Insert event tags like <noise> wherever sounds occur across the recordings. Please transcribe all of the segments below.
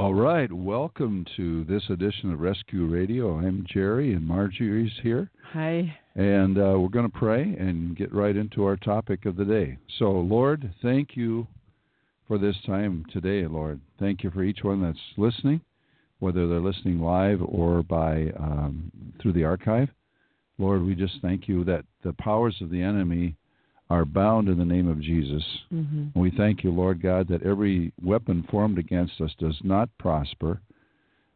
All right, welcome to this edition of Rescue Radio. I'm Jerry, and Marjorie's here, Hi. and uh, we're going to pray and get right into our topic of the day. So, Lord, thank you for this time today, Lord. Thank you for each one that's listening, whether they're listening live or by um, through the archive. Lord, we just thank you that the powers of the enemy are bound in the name of Jesus. hmm And we thank you, Lord God, that every weapon formed against us does not prosper.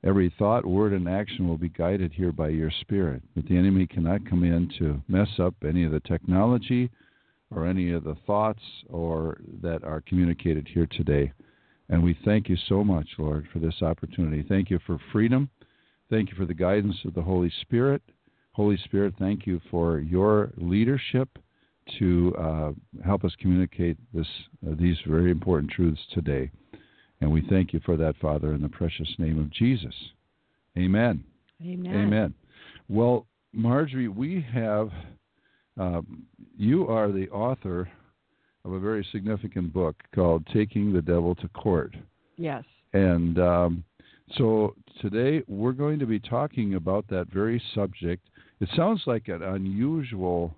Every thought, word, and action will be guided here by your Spirit. That the enemy cannot come in to mess up any of the technology or any of the thoughts or that are communicated here today. And we thank you so much, Lord, for this opportunity. Thank you for freedom. Thank you for the guidance of the Holy Spirit. Holy Spirit, thank you for your leadership to uh, help us communicate this, uh, these very important truths today. And we thank you for that, Father, in the precious name of Jesus. Amen. Amen. Amen. Well, Marjorie, we have, um, you are the author of a very significant book called Taking the Devil to Court. Yes. And um, so today we're going to be talking about that very subject. It sounds like an unusual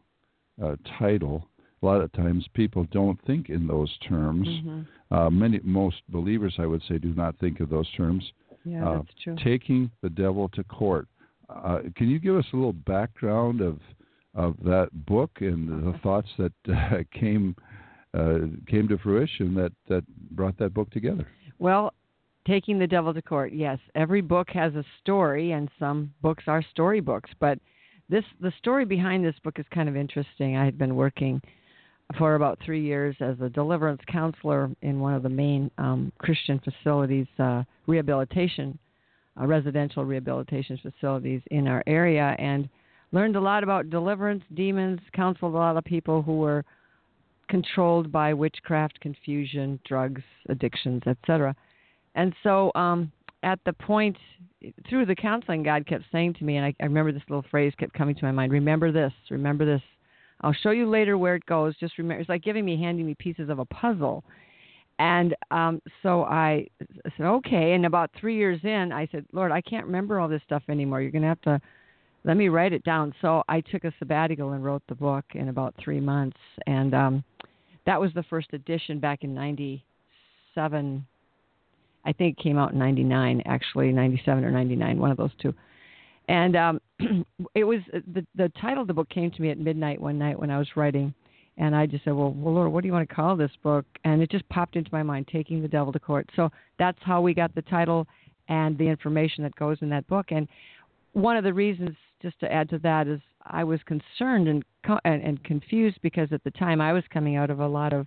uh, title. A lot of times people don't think in those terms. hmm Uh, many, most believers, I would say, do not think of those terms. Yeah, Uh, that's true. Taking the devil to court. Uh, can you give us a little background of of that book and the thoughts that <laughs> uh, came uh, came to fruition that that brought that book together? Well, taking the devil to court. Yes, every book has a story, and some books are storybooks. But this, the story behind this book is kind of interesting. I had been working for about three years as a deliverance counselor in one of the main um, Christian facilities, uh, rehabilitation, uh, residential rehabilitation facilities in our area, and learned a lot about deliverance, demons, counseled a lot of people who were controlled by witchcraft, confusion, drugs, addictions, etc. And so, um, at the point through the counseling, God kept saying to me, and I, I remember this little phrase kept coming to my mind: "Remember this, remember this. I'll show you later where it goes. Just remember." It's like giving me, handing me pieces of a puzzle. And um, so I said, "Okay." And about three years in, I said, "Lord, I can't remember all this stuff anymore. You're going to have to." let me write it down. So I took a sabbatical and wrote the book in about three months, and um, that was the first edition back in '97. I think it came out in '99, actually '97 or '99, one of those two. And um, <clears throat> it was the the title of the book came to me at midnight one night when I was writing, and I just said, "Well, well, Lord, what do you want to call this book?" And it just popped into my mind, "Taking the Devil to Court." So that's how we got the title and the information that goes in that book. And one of the reasons, just to add to that, is I was concerned and and, and confused because at the time I was coming out of a lot of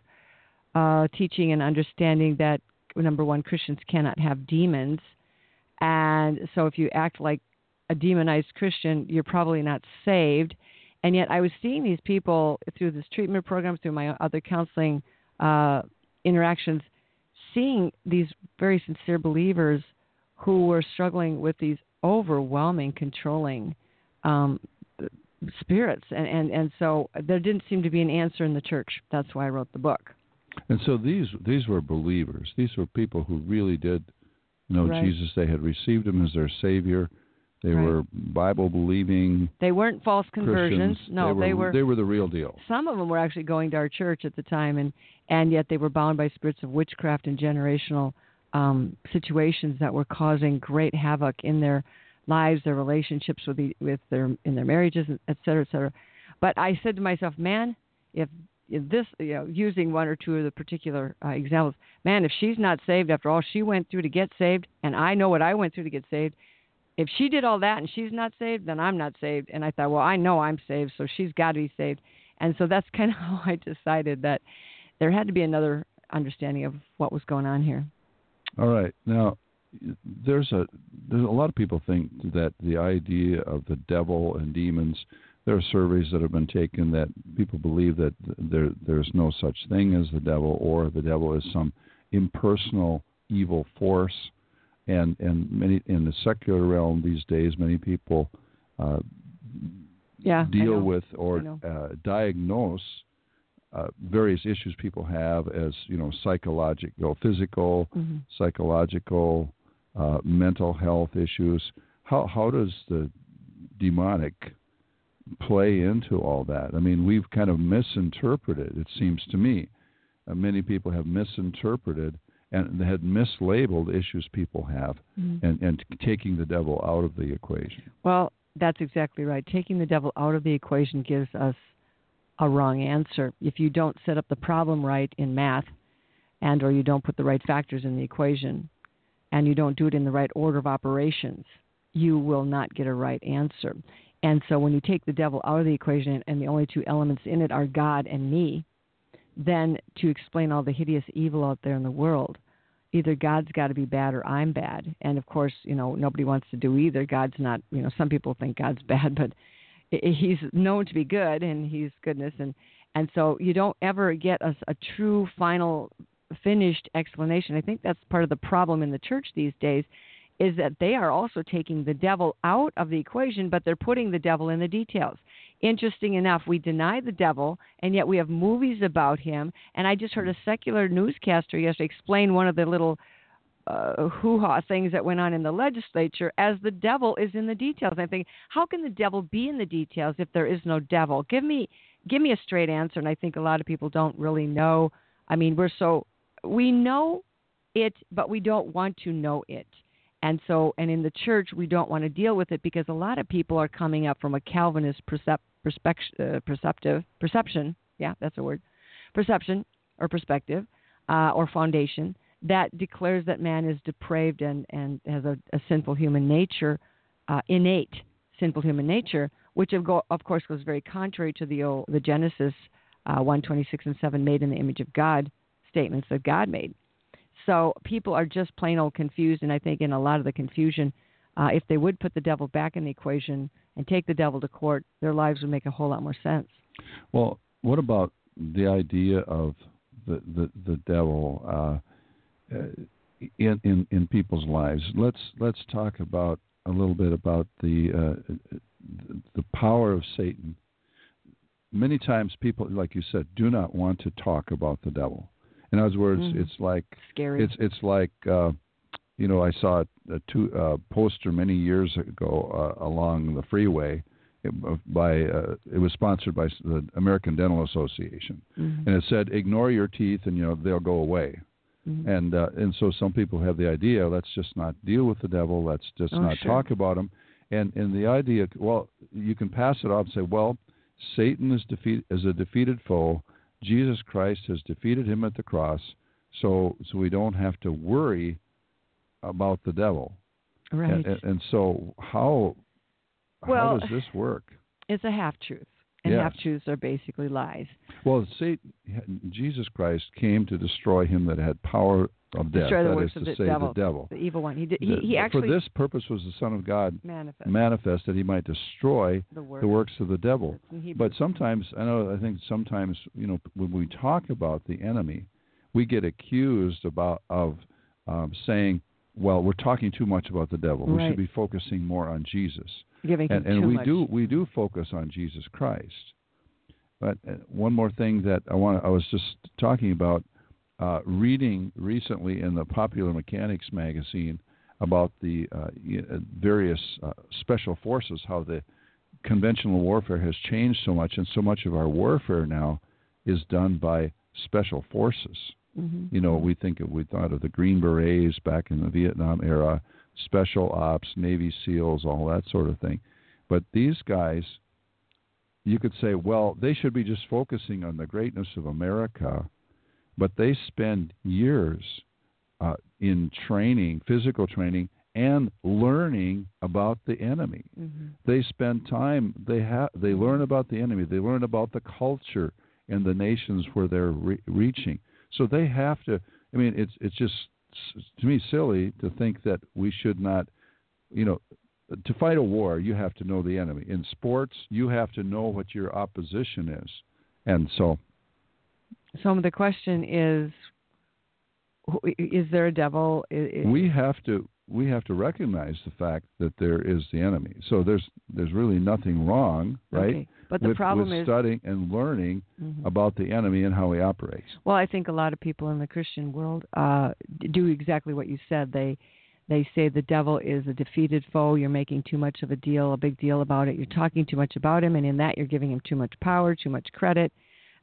uh, teaching and understanding that number one, Christians cannot have demons, and so if you act like a demonized Christian, you're probably not saved. And yet, I was seeing these people through this treatment program, through my other counseling uh, interactions, seeing these very sincere believers who were struggling with these overwhelming, controlling um, spirits, and, and and so there didn't seem to be an answer in the church. That's why I wrote the book. And so these these were believers. These were people who really did know Right. Jesus. They had received him as their savior. They Right. were Bible believing They weren't false conversions. Christians. No, they were, they were. the real deal. Some of them were actually going to our church at the time, and and yet they were bound by spirits of witchcraft and generational um, situations that were causing great havoc in their lives, their relationships with the, with their in their marriages, et cetera, et cetera. But I said to myself, man, if this, you know, using one or two of the particular uh, examples, man, if she's not saved after all she went through to get saved, and I know what I went through to get saved, if she did all that and she's not saved, then I'm not saved. And I thought, well, I know I'm saved, so she's got to be saved. And so that's <laughs> kind of how I decided that there had to be another understanding of what was going on here. All right. Now, there's a there's a lot of people think that the idea of the devil and demons. There are surveys that have been taken that people believe that there there's no such thing as the devil, or the devil is some impersonal evil force. And and many in the secular realm these days, many people uh, Yeah. Deal with or uh, diagnose uh, various issues people have as you know psychological, physical, Mhm. psychological, uh, mental health issues. How how does the demonic play into all that? I mean, we've kind of misinterpreted. It seems to me, uh, many people have misinterpreted and had mislabeled issues people have, Mhm. and and taking the devil out of the equation. Well, that's exactly right. Taking the devil out of the equation gives us a wrong answer. If you don't set up the problem right in math and or you don't put the right factors in the equation and you don't do it in the right order of operations, you will not get a right answer. And so when you take the devil out of the equation and the only two elements in it are God and me, then to explain all the hideous evil out there in the world, either God's got to be bad or I'm bad. And of course, you know, nobody wants to do either. God's not, you know, some people think God's <laughs> bad, but he's known to be good and he's goodness and and so you don't ever get a, a true final finished explanation. I think that's part of the problem in the church these days is that they are also taking the devil out of the equation, but they're putting the devil in the details. Interesting enough, we deny the devil, and yet we have movies about him. And I just heard a secular newscaster yesterday explain one of the little uh, hoo-ha things that went on in the legislature as the devil is in the details. I think, how can the devil be in the details if there is no devil? Give me, give me a straight answer. And I think a lot of people don't really know. I mean, we're so we know it, but we don't want to know it. And so, and in the church, we don't want to deal with it because a lot of people are coming up from a Calvinist percep- perspec- uh, perceptive perception. Yeah, that's a word. Perception or perspective uh, or foundation that declares that man is depraved and, and has a, a sinful human nature, uh, innate sinful human nature, which of, go, of course goes very contrary to the old, the Genesis uh, 126 and 7 made in the image of God statements that God made. So people are just plain old confused, and I think in a lot of the confusion, uh, if they would put the devil back in the equation and take the devil to court, their lives would make a whole lot more sense. Well, what about the idea of the the, the devil uh, in, in in people's lives? Let's let's talk about a little bit about the uh, the power of Satan. Many times, people, like you said, do not want to talk about the devil. In other words, Mhm. it's like Scary. it's it's like uh, you know I saw a, two, uh, poster many years ago uh, along the freeway uh, by uh, it was sponsored by the American Dental Association, Mhm. and it said ignore your teeth and you know they'll go away. Mhm. And uh, and so some people have the idea let's just not deal with the devil, let's just Oh, not sure. talk about him, and and the idea well you can pass it off and say well Satan is defeat is a defeated foe. Jesus Christ has defeated him at the cross, so so we don't have to worry about the devil. right. And, and, and so how Well- how does this work? it's a half truth, and Yes. half truths are basically lies. Well, Satan, Jesus Christ came to destroy him that had power of death. Destroy the that works is of the say devil, the devil. the evil one. He did, he, he actually for this purpose was the Son of God manifested manifest that he might destroy the work. the works of the devil. It's in Hebrew. But sometimes I know I think sometimes you know when we talk about the enemy, we get accused about of um, saying, "Well, we're talking too much about the devil. We should be focusing more on Jesus." giving And, and we much. do we do focus on Jesus Christ. But uh, one more thing that I want I was just talking about uh, reading recently in the Popular Mechanics magazine about the uh, uh, various uh, special forces, how the conventional warfare has changed so much, and so much of our warfare now is done by special forces. Mhm. You know, we think of, we thought of the Green Berets back in the Vietnam era, special ops, Navy SEALs, all that sort of thing. But these guys, you could say, well, they should be just focusing on the greatness of America, but they spend years uh, in training, physical training, and learning about the enemy. Mhm. They spend time. They have. They learn about the enemy. They learn about the culture and the nations where they're re- reaching. So they have to. I mean, it's it's just to me silly to think that we should not, you know, to fight a war you have to know the enemy. In sports, you have to know what your opposition is, and so. So the question is, is there a devil? We have to we have to recognize the fact that there is the enemy. So there's there's really nothing wrong, right? Okay. But the with, problem with is studying and learning Mhm. about the enemy and how he operates. Well, I think a lot of people in the Christian world uh, do exactly what you said. They they say the devil is a defeated foe. You're making too much of a deal, a big deal about it. You're talking too much about him, and in that you're giving him too much power, too much credit.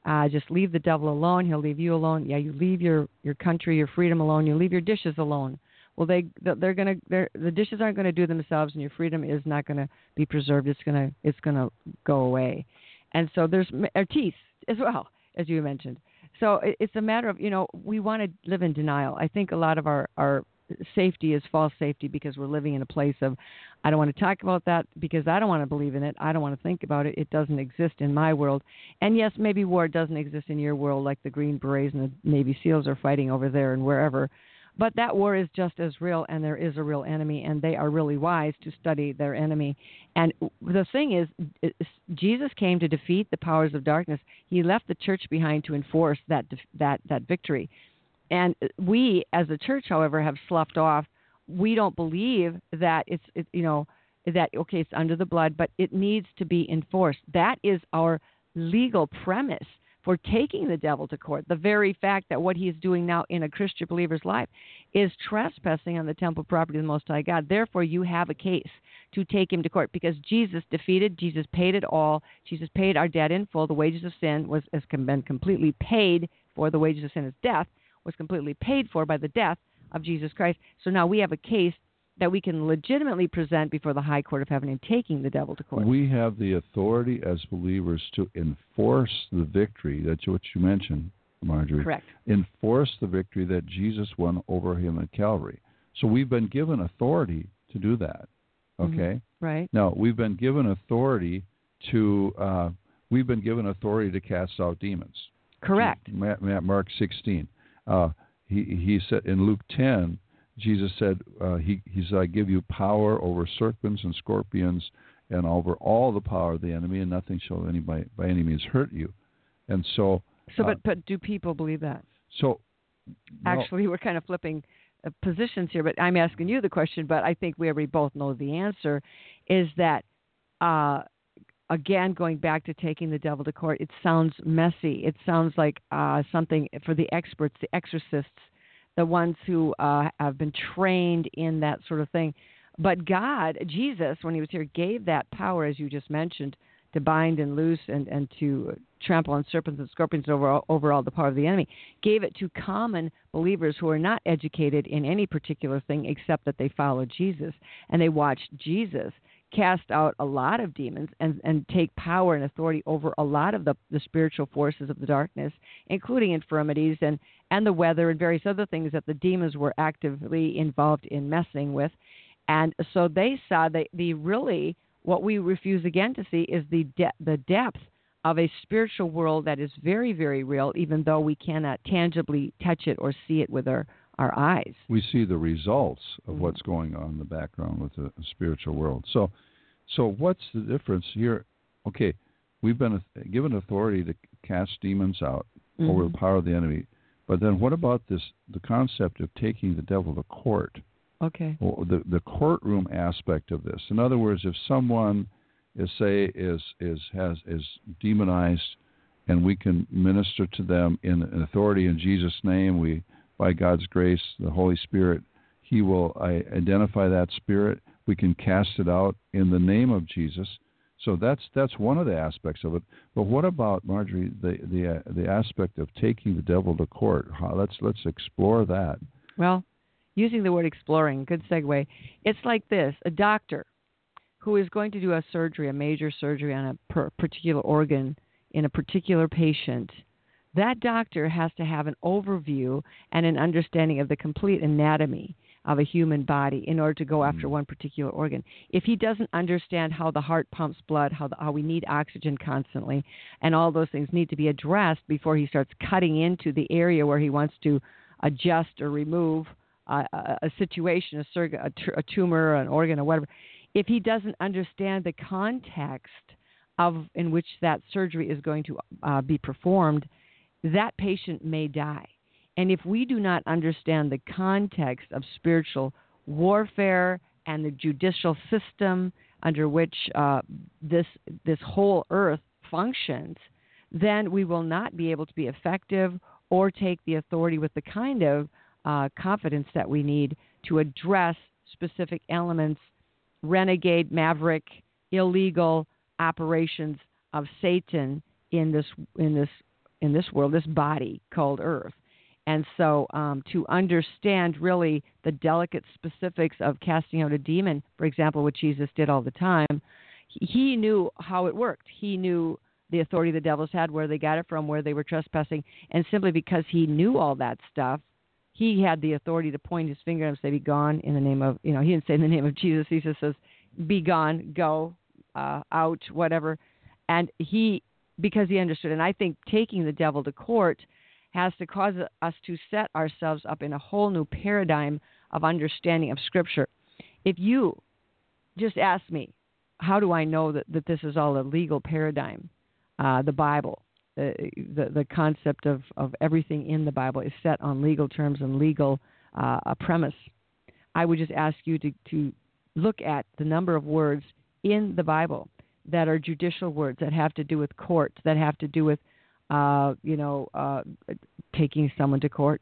Uh, just leave the devil alone. He'll leave you alone. Yeah, you leave your your country, your freedom alone. You leave your dishes alone. Well, they they're gonna they're, the dishes aren't gonna do themselves, and your freedom is not gonna be preserved. It's gonna it's gonna go away. And so there's our teeth as well, as you mentioned. So it's a matter of you know we want to live in denial. I think a lot of our our safety is false safety because we're living in a place of I don't want to talk about that because I don't want to believe in it. I don't want to think about it. It doesn't exist in my world. And yes, maybe war doesn't exist in your world like the Green Berets and the Navy SEALs are fighting over there and wherever. But that war is just as real, and there is a real enemy, and they are really wise to study their enemy. And the thing is, Jesus came to defeat the powers of darkness. He left the church behind to enforce that that that victory. And uh, we, as a church, however, have sloughed off. We don't believe that it's it, you know that okay, it's under the blood, but it needs to be enforced. That is our legal premise for taking the devil to court. The very fact that what he is doing now in a Christian believer's life is trespassing on the temple property of the Most High God. Therefore, you have a case to take him to court because Jesus defeated, Jesus paid it all. Jesus paid our debt in full. The wages of sin was has been completely paid for. The wages of sin is death was completely paid for by the death of Jesus Christ. So now we have a case that we can legitimately present before the high court of heaven in taking the devil to court. We have the authority as believers to enforce the victory. That's what you mentioned, Marjorie. Correct. Enforce the victory that Jesus won over him at Calvary. So we've been given authority to do that. Mm-hmm. Okay. Right. Now we've been given authority to uh, we've been given authority to cast out demons. Correct. Matt Mark 16. Uh, he he said in Luke 10 Jesus said, uh, he, he said, I give you power over serpents and scorpions and over all the power of the enemy, and nothing shall any by, by any means hurt you. And so. So, uh, but, but do people believe that? So. well, Actually, we're kind of flipping uh, positions here, but I'm asking you the question, but I think we already both know the answer is that, uh, again, going back to taking the devil to court, it sounds messy. It sounds like uh, something for the experts, the exorcists the ones who uh, have been trained in that sort of thing. But God, Jesus, when he was here, gave that power, as you just mentioned, to bind and loose and, and to trample on serpents and scorpions over, over all the power of the enemy, gave it to common believers who are not educated in any particular thing except that they follow Jesus and they watched Jesus cast out a lot of demons and, and take power and authority over a lot of the, the spiritual forces of the darkness, including infirmities and, and the weather and various other things that the demons were actively involved in messing with. And so they saw that the really what we refuse again to see is the de- the depth of a spiritual world that is very very real, even though we cannot tangibly touch it or see it with our our eyes. we see the results of Mhm. what's going on in the background with the spiritual world. So, so what's the difference here? Okay, we've been given authority to cast demons out over Mhm. the power of the enemy, but then what about this? The concept of taking the devil to court, Okay. or the the courtroom aspect of this. In other words, if someone is say is is has is demonized, and we can minister to them in authority in Jesus' name, we by God's grace, the Holy Spirit, He will identify that spirit. We can cast it out in the name of Jesus. So that's that's one of the aspects of it. But what about Marjorie? The the uh, the aspect of taking the devil to court. How, let's let's explore that. Well, using the word exploring, good segue. It's like this a doctor who is going to do a surgery, a major surgery on a per- particular organ in a particular patient. That doctor has to have an overview and an understanding of the complete anatomy of a human body in order to go after Mm. one particular organ. If he doesn't understand how the heart pumps blood, how, the, how we need oxygen constantly, and all those things need to be addressed before he starts cutting into the area where he wants to adjust or remove uh, a, a situation, a, surg- a, t- a tumor, an organ, or whatever. If he doesn't understand the context of in which that surgery is going to uh, be performed, that patient may die. And if we do not understand the context of spiritual warfare and the judicial system under which uh, this this whole earth functions, then we will not be able to be effective or take the authority with the kind of uh, confidence that we need to address specific elements, renegade, maverick, illegal operations of Satan in this in this in this world, this body called Earth. And so, um, to understand really the delicate specifics of casting out a demon, for example, what Jesus did all the time, he, knew how it worked. He knew the authority the devils had, where they got it from, where they were trespassing, and simply because he knew all that stuff, he had the authority to point his finger and say, "Be gone!" In the name of, you know, he didn't say in the name of Jesus. He just says, "Be gone, go, uh, out, whatever," and he, because he understood. And I think taking the devil to court has to cause us to set ourselves up in a whole new paradigm of understanding of Scripture. If you just ask me, how do I know that, that this is all a legal paradigm? Uh, the Bible, the, the, the concept of, of everything in the Bible is set on legal terms and legal uh, premise. I would just ask you to, to look at the number of words in the Bible that are judicial words that have to do with courts, that have to do with uh, you know, uh, taking someone to court.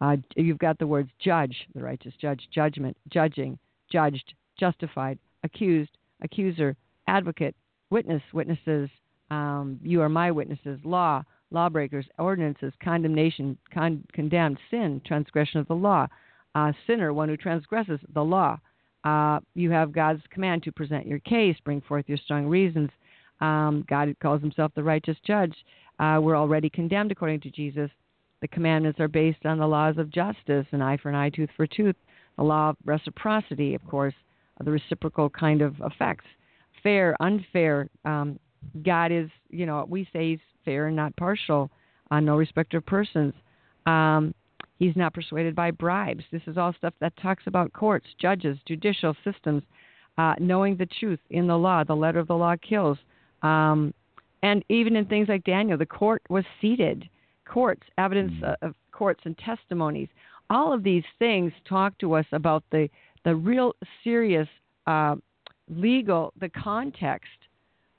Uh, you've got the words judge, the righteous judge, judgment, judging, judged, justified, accused, accuser, advocate, witness, witnesses, um, you are my witnesses, law, lawbreakers, ordinances, condemnation, con- condemned, sin, transgression of the law, uh, sinner, one who transgresses the law. Uh, you have God's command to present your case, bring forth your strong reasons. Um, God calls himself the righteous judge. Uh, we're already condemned according to Jesus. The commandments are based on the laws of justice an eye for an eye, tooth for tooth, the law of reciprocity, of course, the reciprocal kind of effects. Fair, unfair. Um, God is, you know, we say he's fair and not partial, uh, no respect of persons. Um, he's not persuaded by bribes. This is all stuff that talks about courts, judges, judicial systems, uh, knowing the truth in the law. The letter of the law kills. Um, and even in things like Daniel, the court was seated. Courts, evidence Mm. of courts and testimonies. All of these things talk to us about the the real serious uh, legal, the context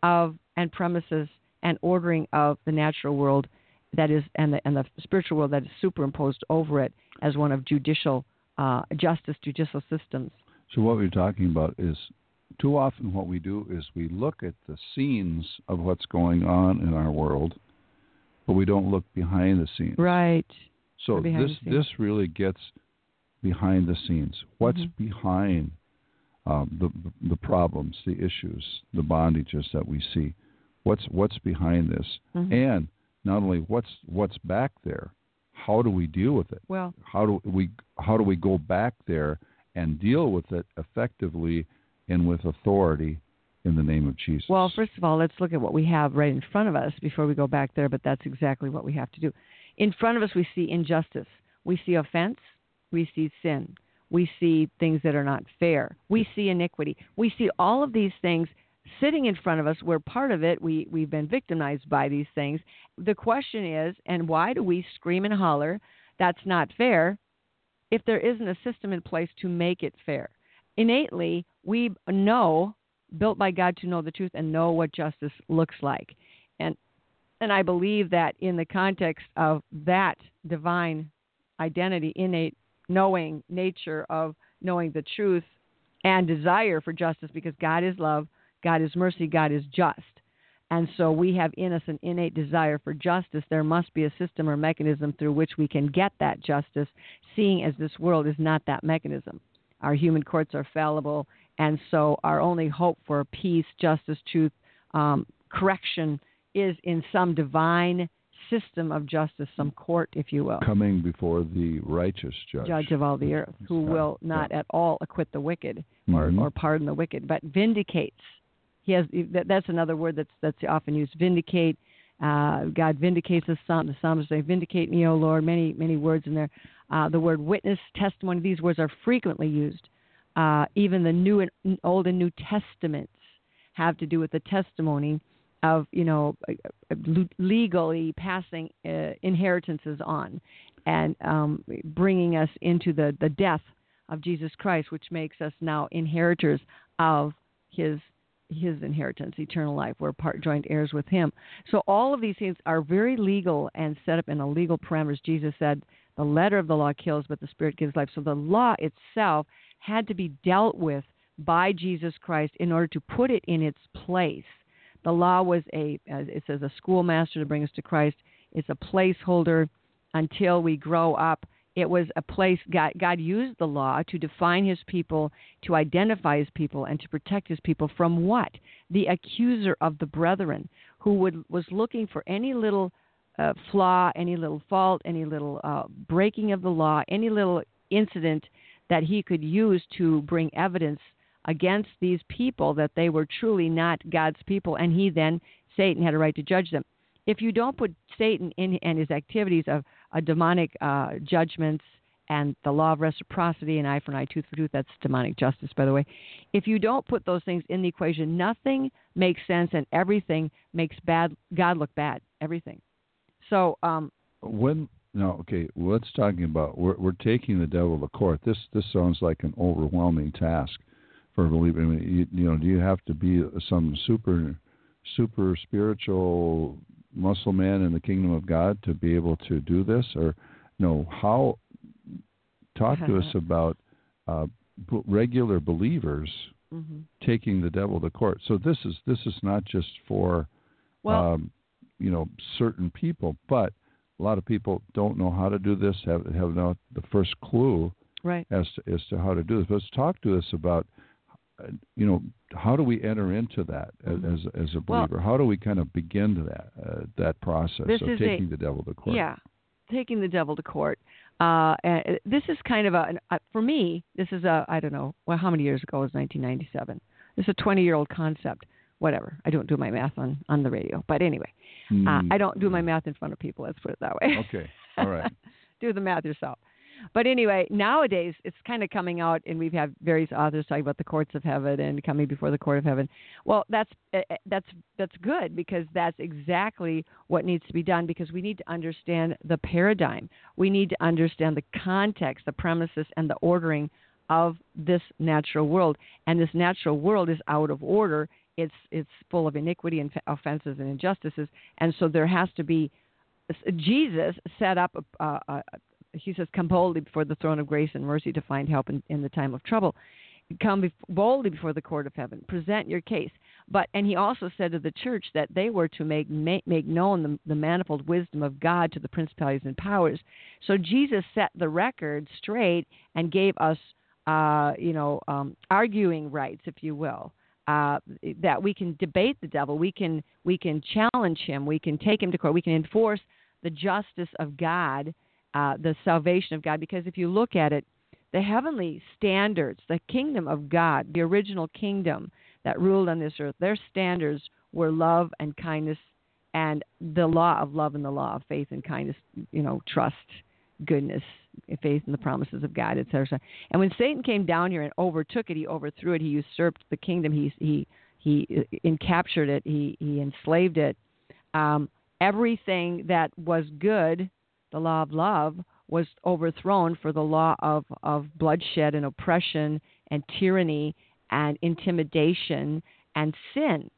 of and premises and ordering of the natural world that is and the and the spiritual world that is superimposed over it as one of judicial uh, justice, judicial systems. So what we're talking about is too often what we do is we look at the scenes of what's going on in our world, but we don't look behind the scenes. Right. So this this really gets behind the scenes. What's Mhm. behind um, the the problems, the issues, the bondages that we see? What's what's behind this? Mhm. And not only what's what's back there, how do we deal with it? Well, How do we how do we go back there and deal with it effectively and with authority in the name of Jesus? Well, first of all, let's look at what we have right in front of us before we go back there, but that's exactly what we have to do. In front of us, we see injustice, we see offense, we see sin, we see things that are not fair, we see iniquity, we see all of these things sitting in front of us. We're part of it, we, we've been victimized by these things. The question is, and why do we scream and holler, that's not fair, if there isn't a system in place to make it fair? Innately, we know built by God to know the truth and know what justice looks like. And and I believe that in the context of that divine identity, innate knowing nature of knowing the truth and desire for justice because God is love, God is mercy, God is just. And so we have in us an innate desire for justice. There must be a system or mechanism through which we can get that justice, seeing as this world is not that mechanism. Our human courts are fallible, and so our only hope for peace, justice, truth, um, correction is in some divine system of justice, some court, if you will, Coming before the righteous judge. judge of all the earth, who will not at all acquit the wicked or, Mhm. or pardon the wicked, but vindicates. He has that's another word that's that's often used. Vindicate. Uh, God vindicates the psalm. The psalmist say, "Vindicate me, O Lord." Many many words in there. Uh, the word witness, testimony. These words are frequently used. Uh, even the New and Old and New Testaments have to do with the testimony of you know uh, uh, legally passing uh, inheritances on and um, bringing us into the the death of Jesus Christ, which makes us now inheritors of His His inheritance, eternal life. We're part joint heirs with Him. So all of these things are very legal and set up in a legal parameters. Jesus said, "The letter of the law kills, but the Spirit gives life." So the law itself had to be dealt with by Jesus Christ in order to put it in its place. The law was a, as it says, a schoolmaster to bring us to Christ. It's a placeholder until we grow up. It was a place God, God used the law to define His people, to identify His people, and to protect His people from what? The accuser of the brethren, who would was looking for any little uh, flaw, any little fault, any little uh, breaking of the law, any little incident that he could use to bring evidence against these people that they were truly not God's people, and he then, Satan, had a right to judge them. If you don't put Satan in and his activities of uh, demonic uh, judgments and the law of reciprocity, and eye for an eye, tooth for tooth, that's demonic justice, by the way. If you don't put those things in the equation, nothing makes sense and everything makes bad God look bad. Everything. So, um, when no, okay. Let's talking about we're we're taking the devil to court. This this sounds like an overwhelming task for a believer. I mean, you, you know, do you have to be some super super spiritual muscle man in the kingdom of God to be able to do this, or no? How? Talk to us <laughs> about uh, b- regular believers mhm. taking the devil to court. So this is this is not just for well, um, you know certain people, but a lot of people don't know how to do this, have have not the first clue right. as to as to how to do this. Let's talk to us about uh, you know how do we enter into that as as, as a Well- believer? how do we kind of begin to that uh, that process of is a- taking the devil to court? Yeah, taking the devil to court. Uh, and this is kind of a, uh, for me, this is a, I don't know, well, how many years ago was 1997? This is a 20 year old concept. Whatever. I don't do my math on, on the radio. But anyway, uh, Mm, I don't do my math in front of people. Let's put it that way. Okay, all right. <laughs> do the math yourself. But anyway, nowadays it's kind of coming out, and we've had various authors talking about the courts of heaven and coming before the court of heaven. Well, that's uh, uh, that's that's good because that's exactly what needs to be done. Because we need to understand the paradigm, we need to understand the context, the premises, and the ordering of this natural world. And this natural world is out of order. It's it's full of iniquity and offenses and injustices, and so there has to be Jesus set up a, a, a he says, Come boldly before the throne of grace and mercy to find help in, in the time of trouble. Come boldly before the court of heaven. Present your case. But and he also said to the church that they were to make make, make known the, the manifold wisdom of God to the principalities and powers. So Jesus set the record straight and gave us, uh, you know, um, arguing rights, if you will. Uh, that we can debate the devil, we can we can challenge him, we can take him to court, we can enforce the justice of God uh, the salvation of God. Because if you look at it, the heavenly standards, the kingdom of God, the original kingdom that ruled on this earth, their standards were love and kindness and the law of love and the law of faith and kindness, you know, trust, goodness, faith in the promises of God, etc. And when Satan came down here and overtook it, he overthrew it, he usurped the kingdom, he he he encaptured it, he he enslaved it. Um, everything that was good the law of love was overthrown for the law of, of bloodshed and oppression and tyranny and intimidation and sin.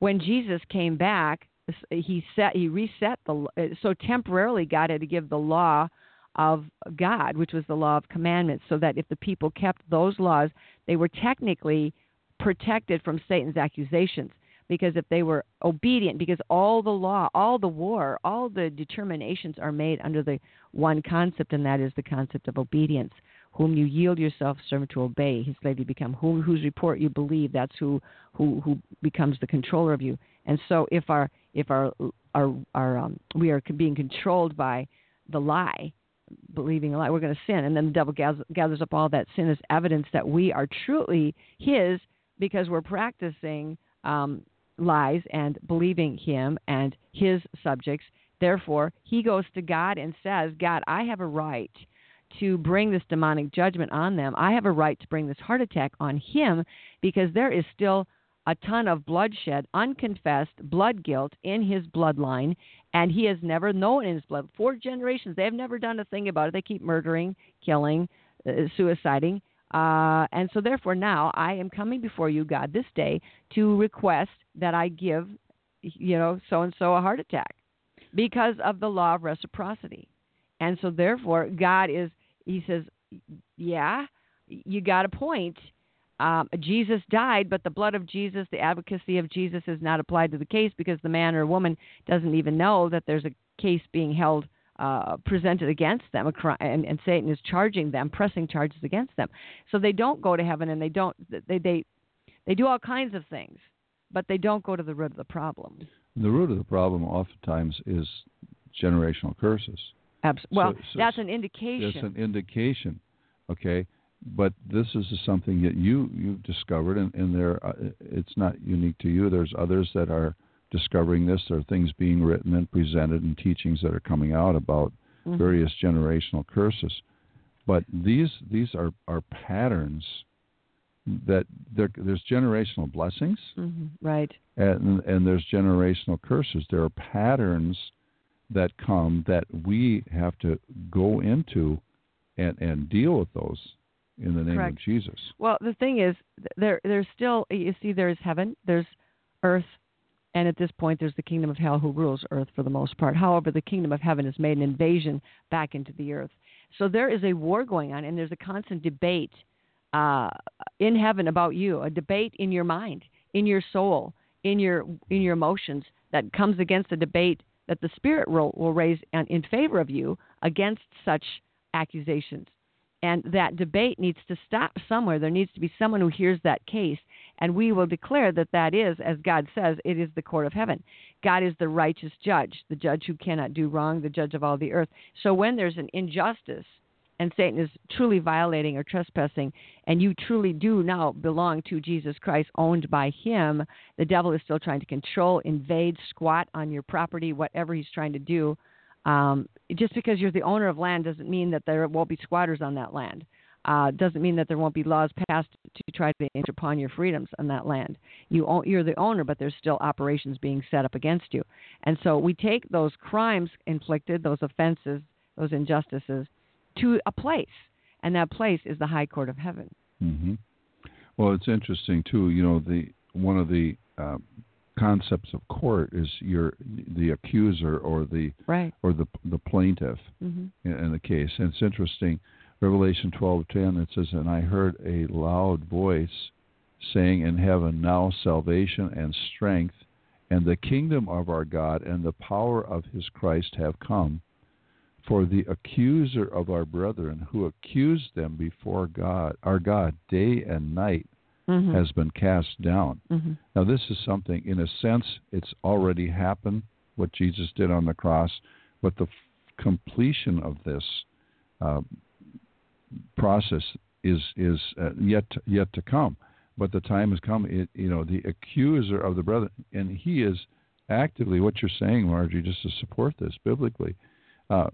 When Jesus came back, he set he reset the so temporarily God had to give the law of God, which was the law of commandments, so that if the people kept those laws, they were technically protected from Satan's accusations because if they were obedient, because all the law, all the war, all the determinations are made under the one concept, and that is the concept of obedience. whom you yield yourself servant to obey, his slave you become. Whom whose report you believe, that's who who who becomes the controller of you. And so if our if our our our um, we are being controlled by the lie, believing a lie, we're going to sin. And then the devil gathers, up all that sin as evidence that we are truly his because we're practicing um, lies and believing him and his subjects. Therefore, he goes to God and says, God, I have a right to bring this demonic judgment on them. I have a right to bring this heart attack on him because there is still a ton of bloodshed, unconfessed blood guilt in his bloodline, and he has never known in his blood. Four generations, they have never done a thing about it. They keep murdering, killing, uh, suiciding. Uh, and so, therefore, now I am coming before you, God, this day to request that I give, you know, so and so a heart attack because of the law of reciprocity. And so, therefore, God is, He says, yeah, you got a point. Um, Jesus died, but the blood of Jesus, the advocacy of Jesus, is not applied to the case because the man or woman doesn't even know that there's a case being held uh, presented against them, and, and Satan is charging them, pressing charges against them. So they don't go to heaven, and they don't they they they do all kinds of things, but they don't go to the root of the problem. The root of the problem oftentimes is generational curses. Abs- well, so, so that's an indication. That's an indication, okay. But this is something that you you've discovered, and, and there uh, it's not unique to you. There's others that are discovering this. There are things being written and presented and teachings that are coming out about mm-hmm. various generational curses. But these these are, are patterns that there's generational blessings, mm-hmm. right? And, and there's generational curses. There are patterns that come that we have to go into and, and deal with those in the name Correct. of Jesus. Well, the thing is, there there's still you see there's heaven, there's earth, and at this point, there's the kingdom of hell who rules earth for the most part. However, the kingdom of heaven has made an invasion back into the earth. So there is a war going on, and there's a constant debate uh, in heaven about you, a debate in your mind, in your soul, in your in your emotions that comes against a debate that the spirit will, will raise in favor of you against such accusations. And that debate needs to stop somewhere. There needs to be someone who hears that case and we will declare that that is, as God says, it is the court of heaven. God is the righteous judge, the judge who cannot do wrong, the judge of all the earth. So when there's an injustice and Satan is truly violating or trespassing, and you truly do now belong to Jesus Christ, owned by Him, the devil is still trying to control, invade, squat on your property, whatever he's trying to do. Um, just because you're the owner of land doesn't mean that there won't be squatters on that land uh, doesn't mean that there won't be laws passed to try to inch upon your freedoms on that land. You own, you're the owner, but there's still operations being set up against you. And so we take those crimes inflicted, those offenses, those injustices, to a place, and that place is the high court of heaven. Mm-hmm. Well, it's interesting too. You know, the one of the uh, concepts of court is you're the accuser or the right. or the the plaintiff mm-hmm. in, in the case. And it's interesting Revelation 12:10 it says and I heard a loud voice saying in heaven now salvation and strength and the kingdom of our God and the power of his Christ have come for the accuser of our brethren who accused them before God our God day and night mm-hmm. has been cast down. Mm-hmm. Now this is something in a sense it's already happened what Jesus did on the cross but the f- completion of this uh, process is is uh, yet to, yet to come. But the time has come. It, you know, the accuser of the brother, and he is actively what you're saying, Margie, just to support this biblically, uh,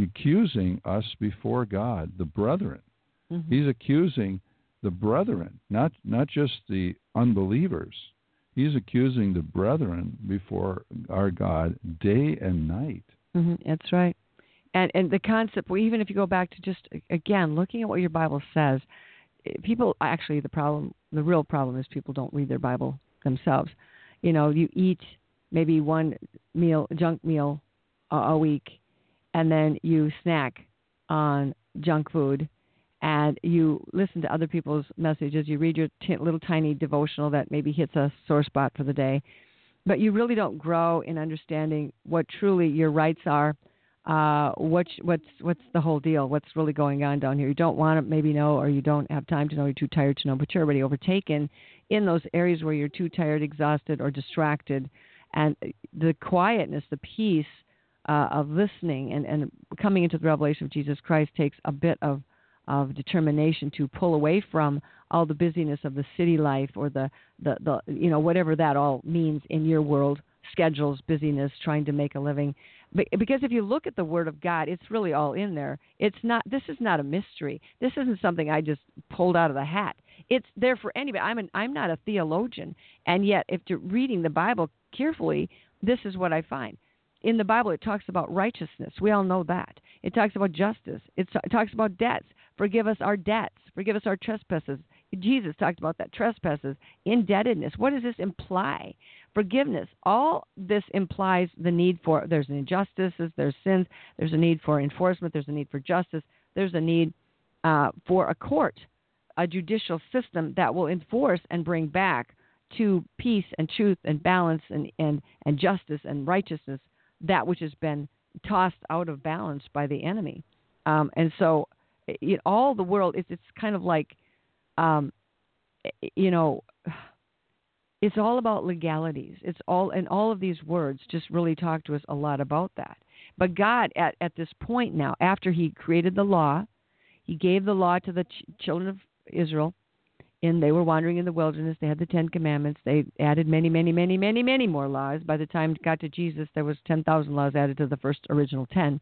accusing us before God, the brethren. Mm-hmm. He's accusing the brethren, not not just the unbelievers. He's accusing the brethren before our God day and night. Mm-hmm. That's right and and the concept well, even if you go back to just again looking at what your bible says eh, people actually the problem the real problem is people don't read their bible themselves you know you eat maybe one meal junk meal a, a week and then you snack on junk food and you listen to other people's messages you read your t- little tiny devotional that maybe hits a sore spot for the day but you really don't grow in understanding what truly your rights are uh, what's what's what's the whole deal? What's really going on down here? You don't want to maybe know, or you don't have time to know. You're too tired to know, but you're already overtaken in those areas where you're too tired, exhausted, or distracted. And the quietness, the peace uh, of listening and, and coming into the revelation of Jesus Christ takes a bit of of determination to pull away from all the busyness of the city life or the, the, the you know whatever that all means in your world schedules busyness trying to make a living. But, because if you look at the word of god it's really all in there. It's not this is not a mystery. This isn't something i just pulled out of the hat. It's there for anybody. I'm an, i'm not a theologian. And yet if you're reading the bible carefully this is what i find. In the bible it talks about righteousness. We all know that. It talks about justice. It talks about debts Forgive us our debts. Forgive us our trespasses. Jesus talked about that trespasses, indebtedness. What does this imply? Forgiveness. All this implies the need for there's injustices, there's sins, there's a need for enforcement, there's a need for justice, there's a need uh, for a court, a judicial system that will enforce and bring back to peace and truth and balance and, and, and justice and righteousness that which has been tossed out of balance by the enemy. Um, and so know, all the world it's it's kind of like um you know <sighs> it's all about legalities. It's all and all of these words just really talk to us a lot about that. But god at at this point now after he created the law he gave the law to the ch- children of israel and they were wandering in the wilderness. They had the 10 commandments. They added many many many many many more laws. By the time it got to jesus there was 10,000 laws added to the first original 10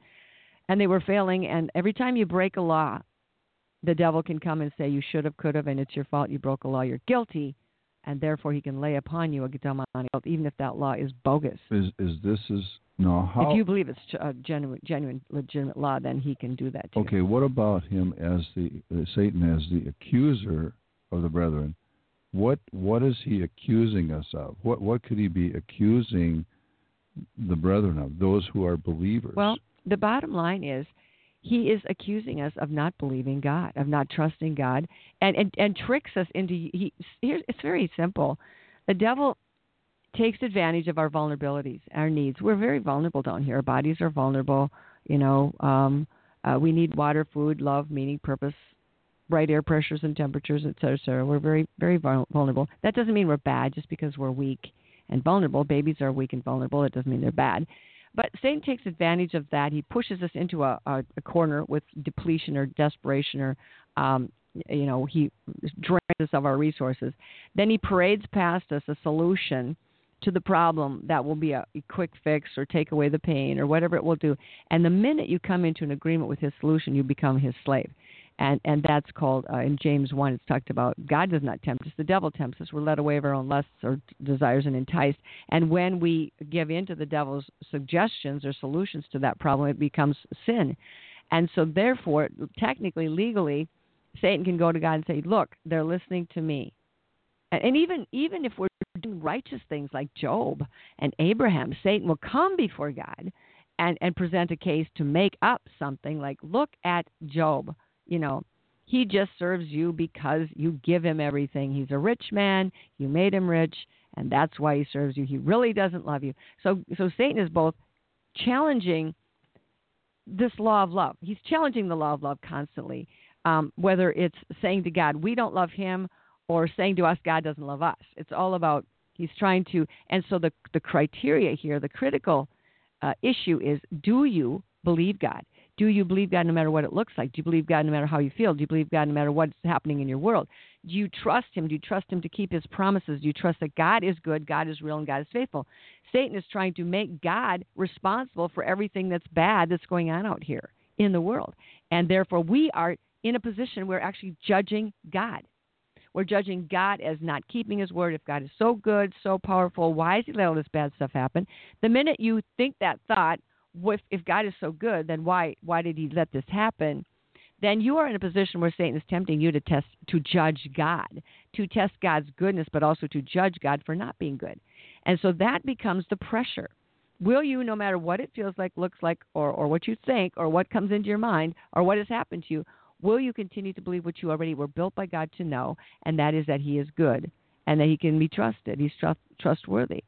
and they were failing. And every time you break a law, the devil can come and say you should have, could have, and it's your fault. You broke a law. You're guilty, and therefore he can lay upon you a guilt, even if that law is bogus. Is is this is no? How, if you believe it's a genuine, genuine, legitimate law, then he can do that. Too. Okay. What about him as the uh, Satan as the accuser of the brethren? What what is he accusing us of? What what could he be accusing the brethren of? Those who are believers. Well, the bottom line is he is accusing us of not believing God, of not trusting God, and and, and tricks us into. He, here's, it's very simple. The devil takes advantage of our vulnerabilities, our needs. We're very vulnerable down here. Our bodies are vulnerable. You know, um, uh, we need water, food, love, meaning, purpose, right air pressures and temperatures, et cetera, et cetera. We're very, very vulnerable. That doesn't mean we're bad just because we're weak and vulnerable. Babies are weak and vulnerable. It doesn't mean they're bad. But Satan takes advantage of that. He pushes us into a, a, a corner with depletion or desperation or, um, you know, he drains us of our resources. Then he parades past us a solution to the problem that will be a, a quick fix or take away the pain or whatever it will do. And the minute you come into an agreement with his solution, you become his slave and and that's called uh, in James one. It's talked about God does not tempt us; the devil tempts us. We're led away of our own lusts or desires and enticed. And when we give in to the devil's suggestions or solutions to that problem, it becomes sin. And so, therefore, technically, legally, Satan can go to God and say, "Look, they're listening to me." And, and even even if we're doing righteous things like Job and Abraham, Satan will come before God and, and present a case to make up something like, "Look at Job." You know, he just serves you because you give him everything. He's a rich man, you made him rich, and that's why he serves you. He really doesn't love you. So so Satan is both challenging this law of love. He's challenging the law of love constantly. Um, whether it's saying to God, we don't love him, or saying to us, God doesn't love us. It's all about he's trying to. And so the the criteria here, the critical uh, issue is, do you believe God? Do you believe God no matter what it looks like? Do you believe God no matter how you feel? Do you believe God no matter what's happening in your world? Do you trust Him? Do you trust Him to keep His promises? Do you trust that God is good, God is real, and God is faithful? Satan is trying to make God responsible for everything that's bad that's going on out here in the world. And therefore, we are in a position where we're actually judging God. We're judging God as not keeping His word. If God is so good, so powerful, why is He let all this bad stuff happen? The minute you think that thought, if, if God is so good, then why why did He let this happen? Then you are in a position where Satan is tempting you to test to judge God, to test God's goodness, but also to judge God for not being good. And so that becomes the pressure. Will you, no matter what it feels like, looks like, or, or what you think, or what comes into your mind, or what has happened to you, will you continue to believe what you already were built by God to know, and that is that He is good and that He can be trusted? He's trust, trustworthy.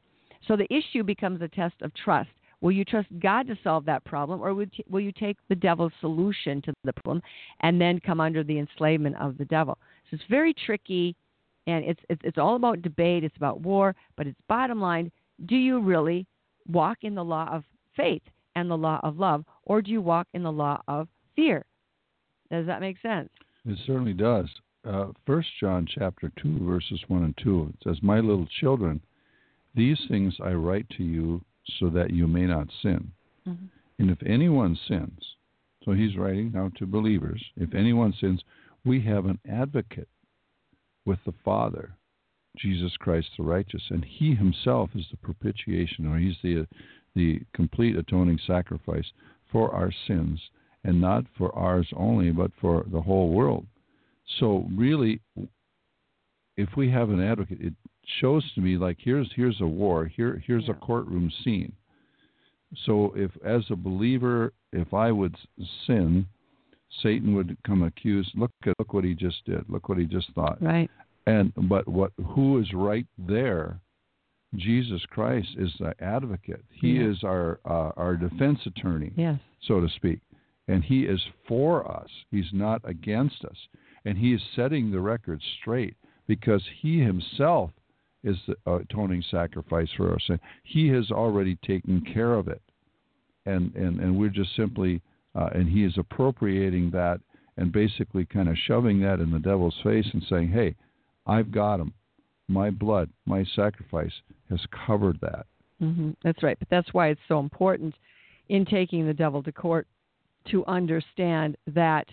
So the issue becomes a test of trust Will you trust God to solve that problem, or will, you take the devil's solution to the problem and then come under the enslavement of the devil? So it's very tricky, and it's it's, it's all about debate. It's about war, but it's bottom line: Do you really walk in the law of faith and the law of love, or do you walk in the law of fear? Does that make sense? It certainly does. Uh, First John chapter two, verses one and two. It says, "My little children, these things I write to you, so that you may not sin. Mm-hmm. And if anyone sins, so he's writing now to believers. If anyone sins, we have an advocate with the Father, Jesus Christ the righteous, and He Himself is the propitiation, or He's the the complete atoning sacrifice for our sins, and not for ours only, but for the whole world. So really, if we have an advocate, it shows to me like here's here's a war, here here's Yeah. a courtroom scene. So if as a believer, if I would sin, Satan would come accuse. Look at look what he just did. Look what he just thought. Right. And but what who is right there? Jesus Christ is the advocate. He Yeah. is our uh, our defense attorney Yes. so to speak. And he is for us. He's not against us. And he is setting the record straight because he himself is the atoning sacrifice for our sin. He has already taken care of it. And and, and we're just simply uh, and he is appropriating that and basically kind of shoving that in the devil's face and saying, "Hey, I've got him. My blood, my sacrifice has covered that." hmm That's right. But that's why it's so important in taking the devil to court to understand that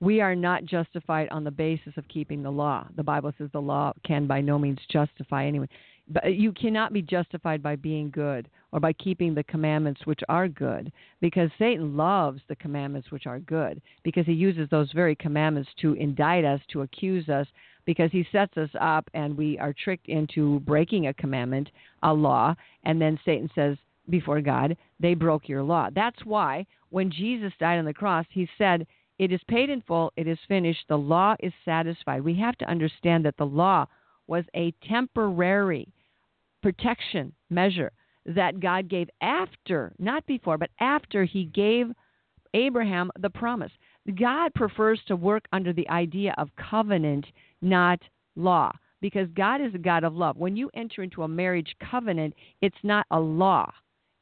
we are not justified on the basis of keeping the law. The Bible says the law can by no means justify anyone. But uh, you cannot be justified by being good or by keeping the commandments which are good because Satan loves the commandments which are good because he uses those very commandments to indict us, to accuse us, because he sets us up and we are tricked into breaking a commandment, a law, and then Satan says before God, they broke your law. That's why when Jesus died on the cross, he said, It is paid in full, it is finished, the law is satisfied. We have to understand that the law was a temporary protection measure that God gave after, not before, but after he gave Abraham the promise. God prefers to work under the idea of covenant, not law, because God is a God of love. When you enter into a marriage covenant, it's not a law,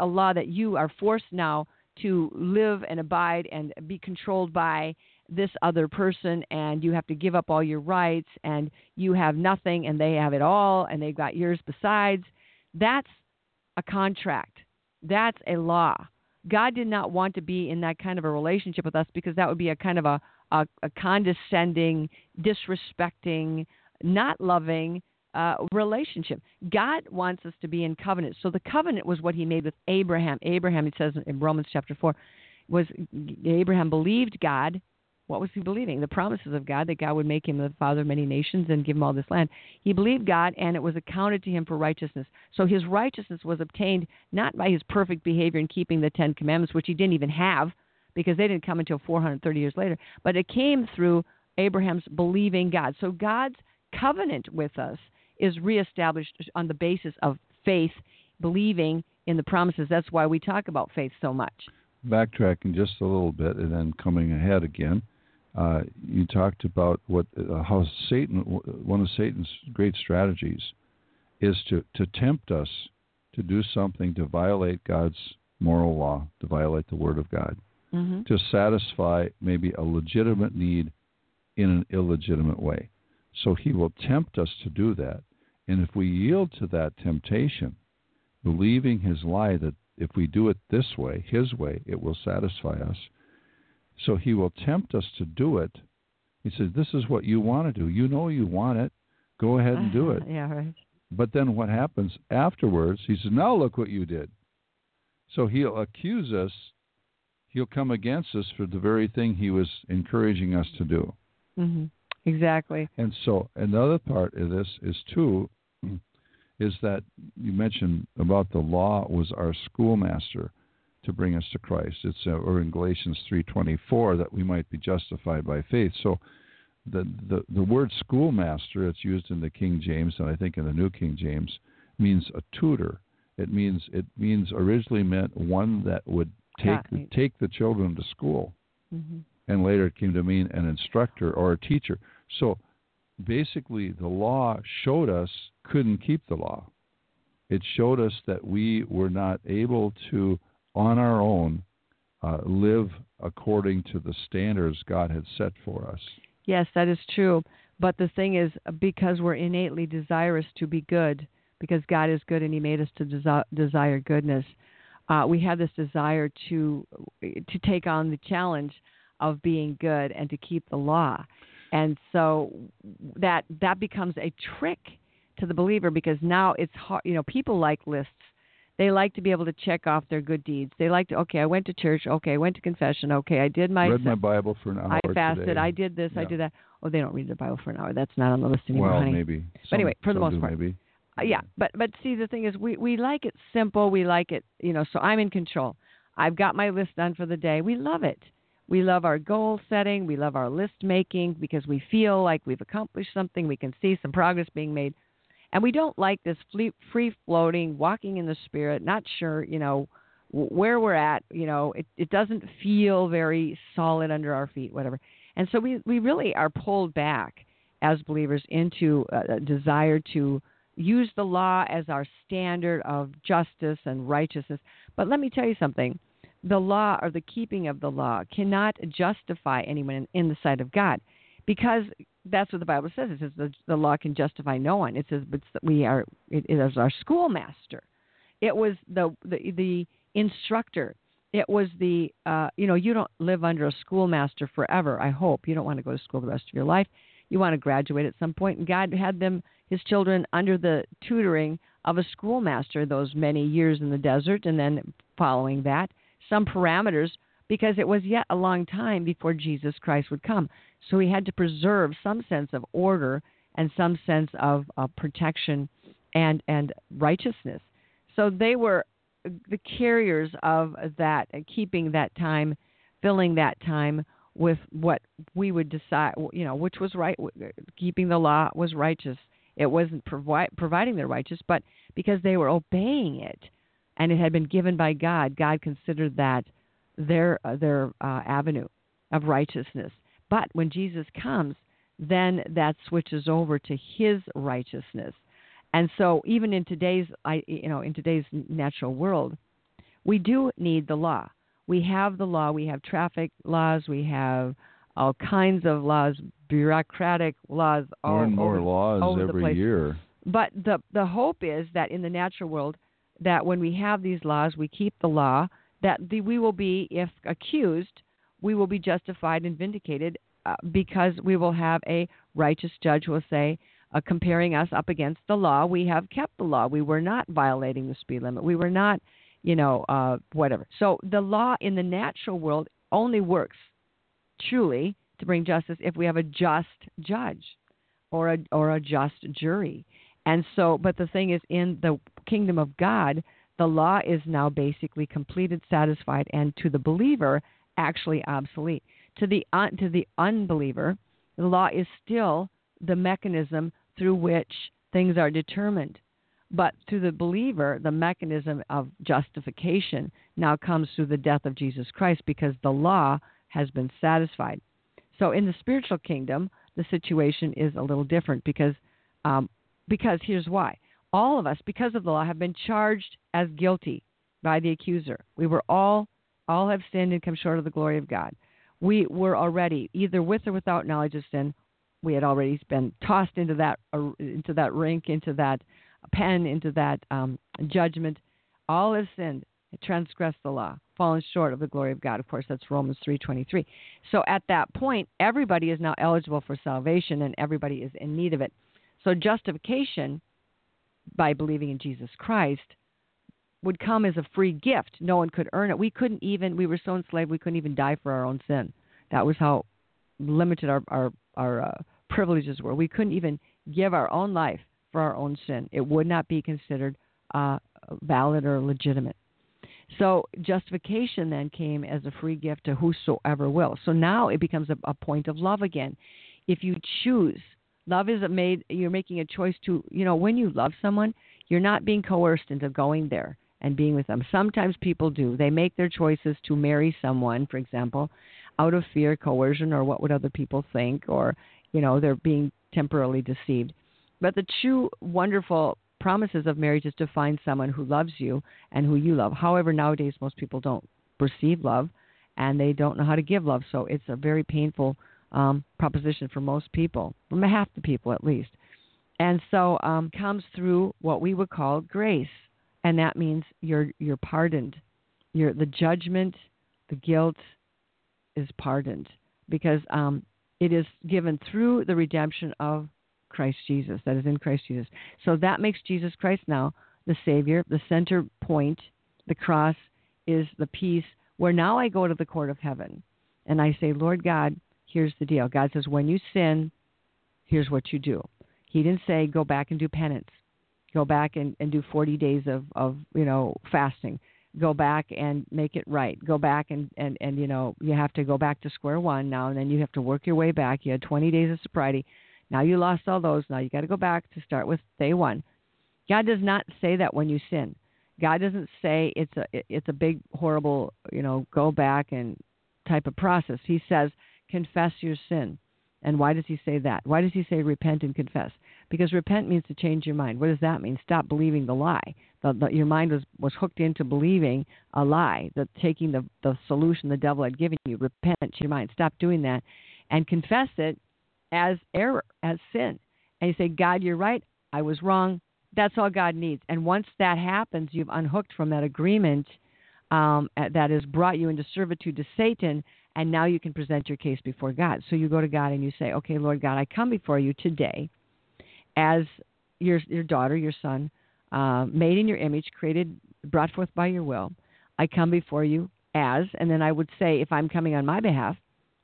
a law that you are forced now to live and abide and be controlled by this other person and you have to give up all your rights and you have nothing and they have it all and they've got yours besides. That's a contract. That's a law. God did not want to be in that kind of a relationship with us because that would be a kind of a, a, a condescending disrespecting not loving uh, relationship. God wants us to be in covenant. So the covenant was what he made with Abraham. Abraham, it says in Romans chapter 4, was Abraham believed God. What was he believing? The promises of God that God would make him the father of many nations and give him all this land. He believed God, and it was accounted to him for righteousness. So his righteousness was obtained not by his perfect behavior in keeping the Ten Commandments, which he didn't even have because they didn't come until 430 years later, but it came through Abraham's believing God. So God's covenant with us is reestablished on the basis of faith, believing in the promises. That's why we talk about faith so much. backtracking just a little bit and then coming ahead again, uh, you talked about what uh, how Satan one of Satan's great strategies is to to tempt us to do something to violate God's moral law, to violate the Word of God, Mm-hmm. to satisfy maybe a legitimate need in an illegitimate way. So he will tempt us to do that, and if we yield to that temptation, believing his lie that if we do it this way, his way, it will satisfy us. So he will tempt us to do it. He says, This is what you want to do. You know you want it. Go ahead and do <laughs> it. yeah, right. But then what happens afterwards? He says, Now look what you did. So he'll accuse us. He'll come against us for the very thing he was encouraging us to do. hmm Exactly. And so another part of this is too is that you mentioned about the law was our schoolmaster to bring us to Christ. It's uh, or in Galatians 3:24 that we might be justified by faith. So the, the the word schoolmaster it's used in the King James and I think in the New King James means a tutor. It means it means originally meant one that would take Yeah. take the children to school, hmm and later it came to mean an instructor or a teacher. So basically, the law showed us couldn't keep the law. It showed us that we were not able to, on our own, uh, live according to the standards God had set for us. Yes, that is true. But the thing is, because we're innately desirous to be good, because God is good and He made us to desi- desire goodness, uh, we have this desire to to take on the challenge of being good and to keep the law, and so that that becomes a trick to the believer because now it's hard. You know, people like lists. They like to be able to check off their good deeds. They like to, okay, I went to church. Okay, I went to confession. Okay, I did my Read my Bible for an hour I fasted. today. I did this. I did that. Oh, they don't read the Bible for an hour. That's not on the list anymore, well, honey. maybe. But anyway, for the most part. maybe. Uh, yeah, but but see, the thing is, we we like it simple. We like it, you know. So I'm in control. I've got my list done for the day. We love it. We love our goal setting. We love our list making because we feel like we've accomplished something. We can see some progress being made, and we don't like this free floating, walking in the spirit, not sure, you know, where we're at. You know, it it doesn't feel very solid under our feet, whatever. And so we we really are pulled back as believers into a, desire to use the law as our standard of justice and righteousness. But let me tell you something the law or the keeping of the law cannot justify anyone in, in the sight of God because that's what the Bible says. It says the, the law can justify no one. It says but we are it, it is our schoolmaster. It was the the, the instructor. It was the uh, you know you don't live under a schoolmaster forever. I hope you don't want to go to school the rest of your life. You want to graduate at some point, and God had them his children under the tutoring of a schoolmaster those many years in the desert, and then following that some parameters because it was yet a long time before Jesus Christ would come. So he had to preserve some sense of order and some sense of uh, protection and and righteousness. So they were the carriers of that, uh, keeping that time, filling that time with what we would decide, you know, which was right. Keeping the law was righteous. It wasn't provi- providing the righteous, but because they were obeying it, and it had been given by God, God considered that their uh, their uh, avenue of righteousness. But when Jesus comes, then that switches over to His righteousness. And so, even in today's, I, you know, in today's natural world, we do need the law. We have the law. We have traffic laws. We have all kinds of laws, bureaucratic laws. All More and more over, laws over every year. But the the hope is that in the natural world, that when we have these laws, we keep the law. That the, we will be, if accused, we will be justified and vindicated uh, because we will have a righteous judge will say, uh, comparing us up against the law, we have kept the law. We were not violating the speed limit. We were not, you know, uh, whatever. So the law in the natural world only works truly to bring justice if we have a just judge or a or a just jury. And so, but the thing is, in the kingdom of God, the law is now basically completed, satisfied, and to the believer, actually obsolete. To the un, to the unbeliever, the law is still the mechanism through which things are determined. But to the believer, the mechanism of justification now comes through the death of Jesus Christ because the law has been satisfied. So in the spiritual kingdom, the situation is a little different because um, because here's why. All of us, because of the law, have been charged as guilty by the accuser. We were all all have sinned and come short of the glory of God. We were already either with or without knowledge of sin. We had already been tossed into that uh, into that rink, into that pen, into that um, judgment. All have sinned, transgressed the law, fallen short of the glory of God. Of course, that's Romans three twenty three. So at that point, everybody is now eligible for salvation, and everybody is in need of it. So justification by believing in Jesus Christ would come as a free gift. No one could earn it. We couldn't even. We were so enslaved we couldn't even die for our own sin. That was how limited our our, our uh, privileges were. We couldn't even give our own life for our own sin. It would not be considered uh, valid or legitimate. So justification then came as a free gift to whosoever will. So now it becomes a, a point of love again. If you choose, love is made. You're making a choice to, you know, when you love someone, You're not being coerced into going there and being with them. Sometimes people do. They make their choices to marry someone, for example, out of fear, coercion, or what would other people think, or, you know, they're being temporarily deceived. But the true, wonderful promises of marriage is to find someone who loves you and who you love. However, nowadays most people don't perceive love and they don't know how to give love. So it's a very painful um, proposition for most people, from half the people at least. And so um, comes through what we would call grace, and that means you're you're pardoned. You're, the judgment, the guilt is pardoned because um, it is given through the redemption of Christ Jesus, that is in Christ Jesus. So that makes Jesus Christ now the Savior, the center point. The cross is the peace where now I go to the court of heaven and I say, Lord God, here's the deal. God says, when you sin, here's what you do. He didn't say go back and do penance, go back and, and do 40 days of, of, you know, fasting, go back and make it right, go back and, and, and, you know, you have to go back to square one now and then you have to work your way back. You had 20 days of sobriety. Now you lost all those. Now you got to go back to start with day one. God does not say that when you sin. God doesn't say it's a it's a big horrible you know go back and type of process. He says confess your sin. And why does he say that? Why does he say repent and confess? Because repent means to change your mind. What does that mean? Stop believing the lie. The, the, your mind was, was hooked into believing a lie, that taking the, the solution the devil had given you. Repent, your mind. Stop doing that and confess it as error, as sin. And you say, God, you're right. I was wrong. That's all God needs. And once that happens, you've unhooked from that agreement um, that has brought you into servitude to Satan, and now you can present your case before God. So you go to God and you say, Okay, Lord God, I come before you today as your, your daughter, your son, uh, made in your image, created, brought forth by your will. I come before you as, and then I would say, if I'm coming on my behalf,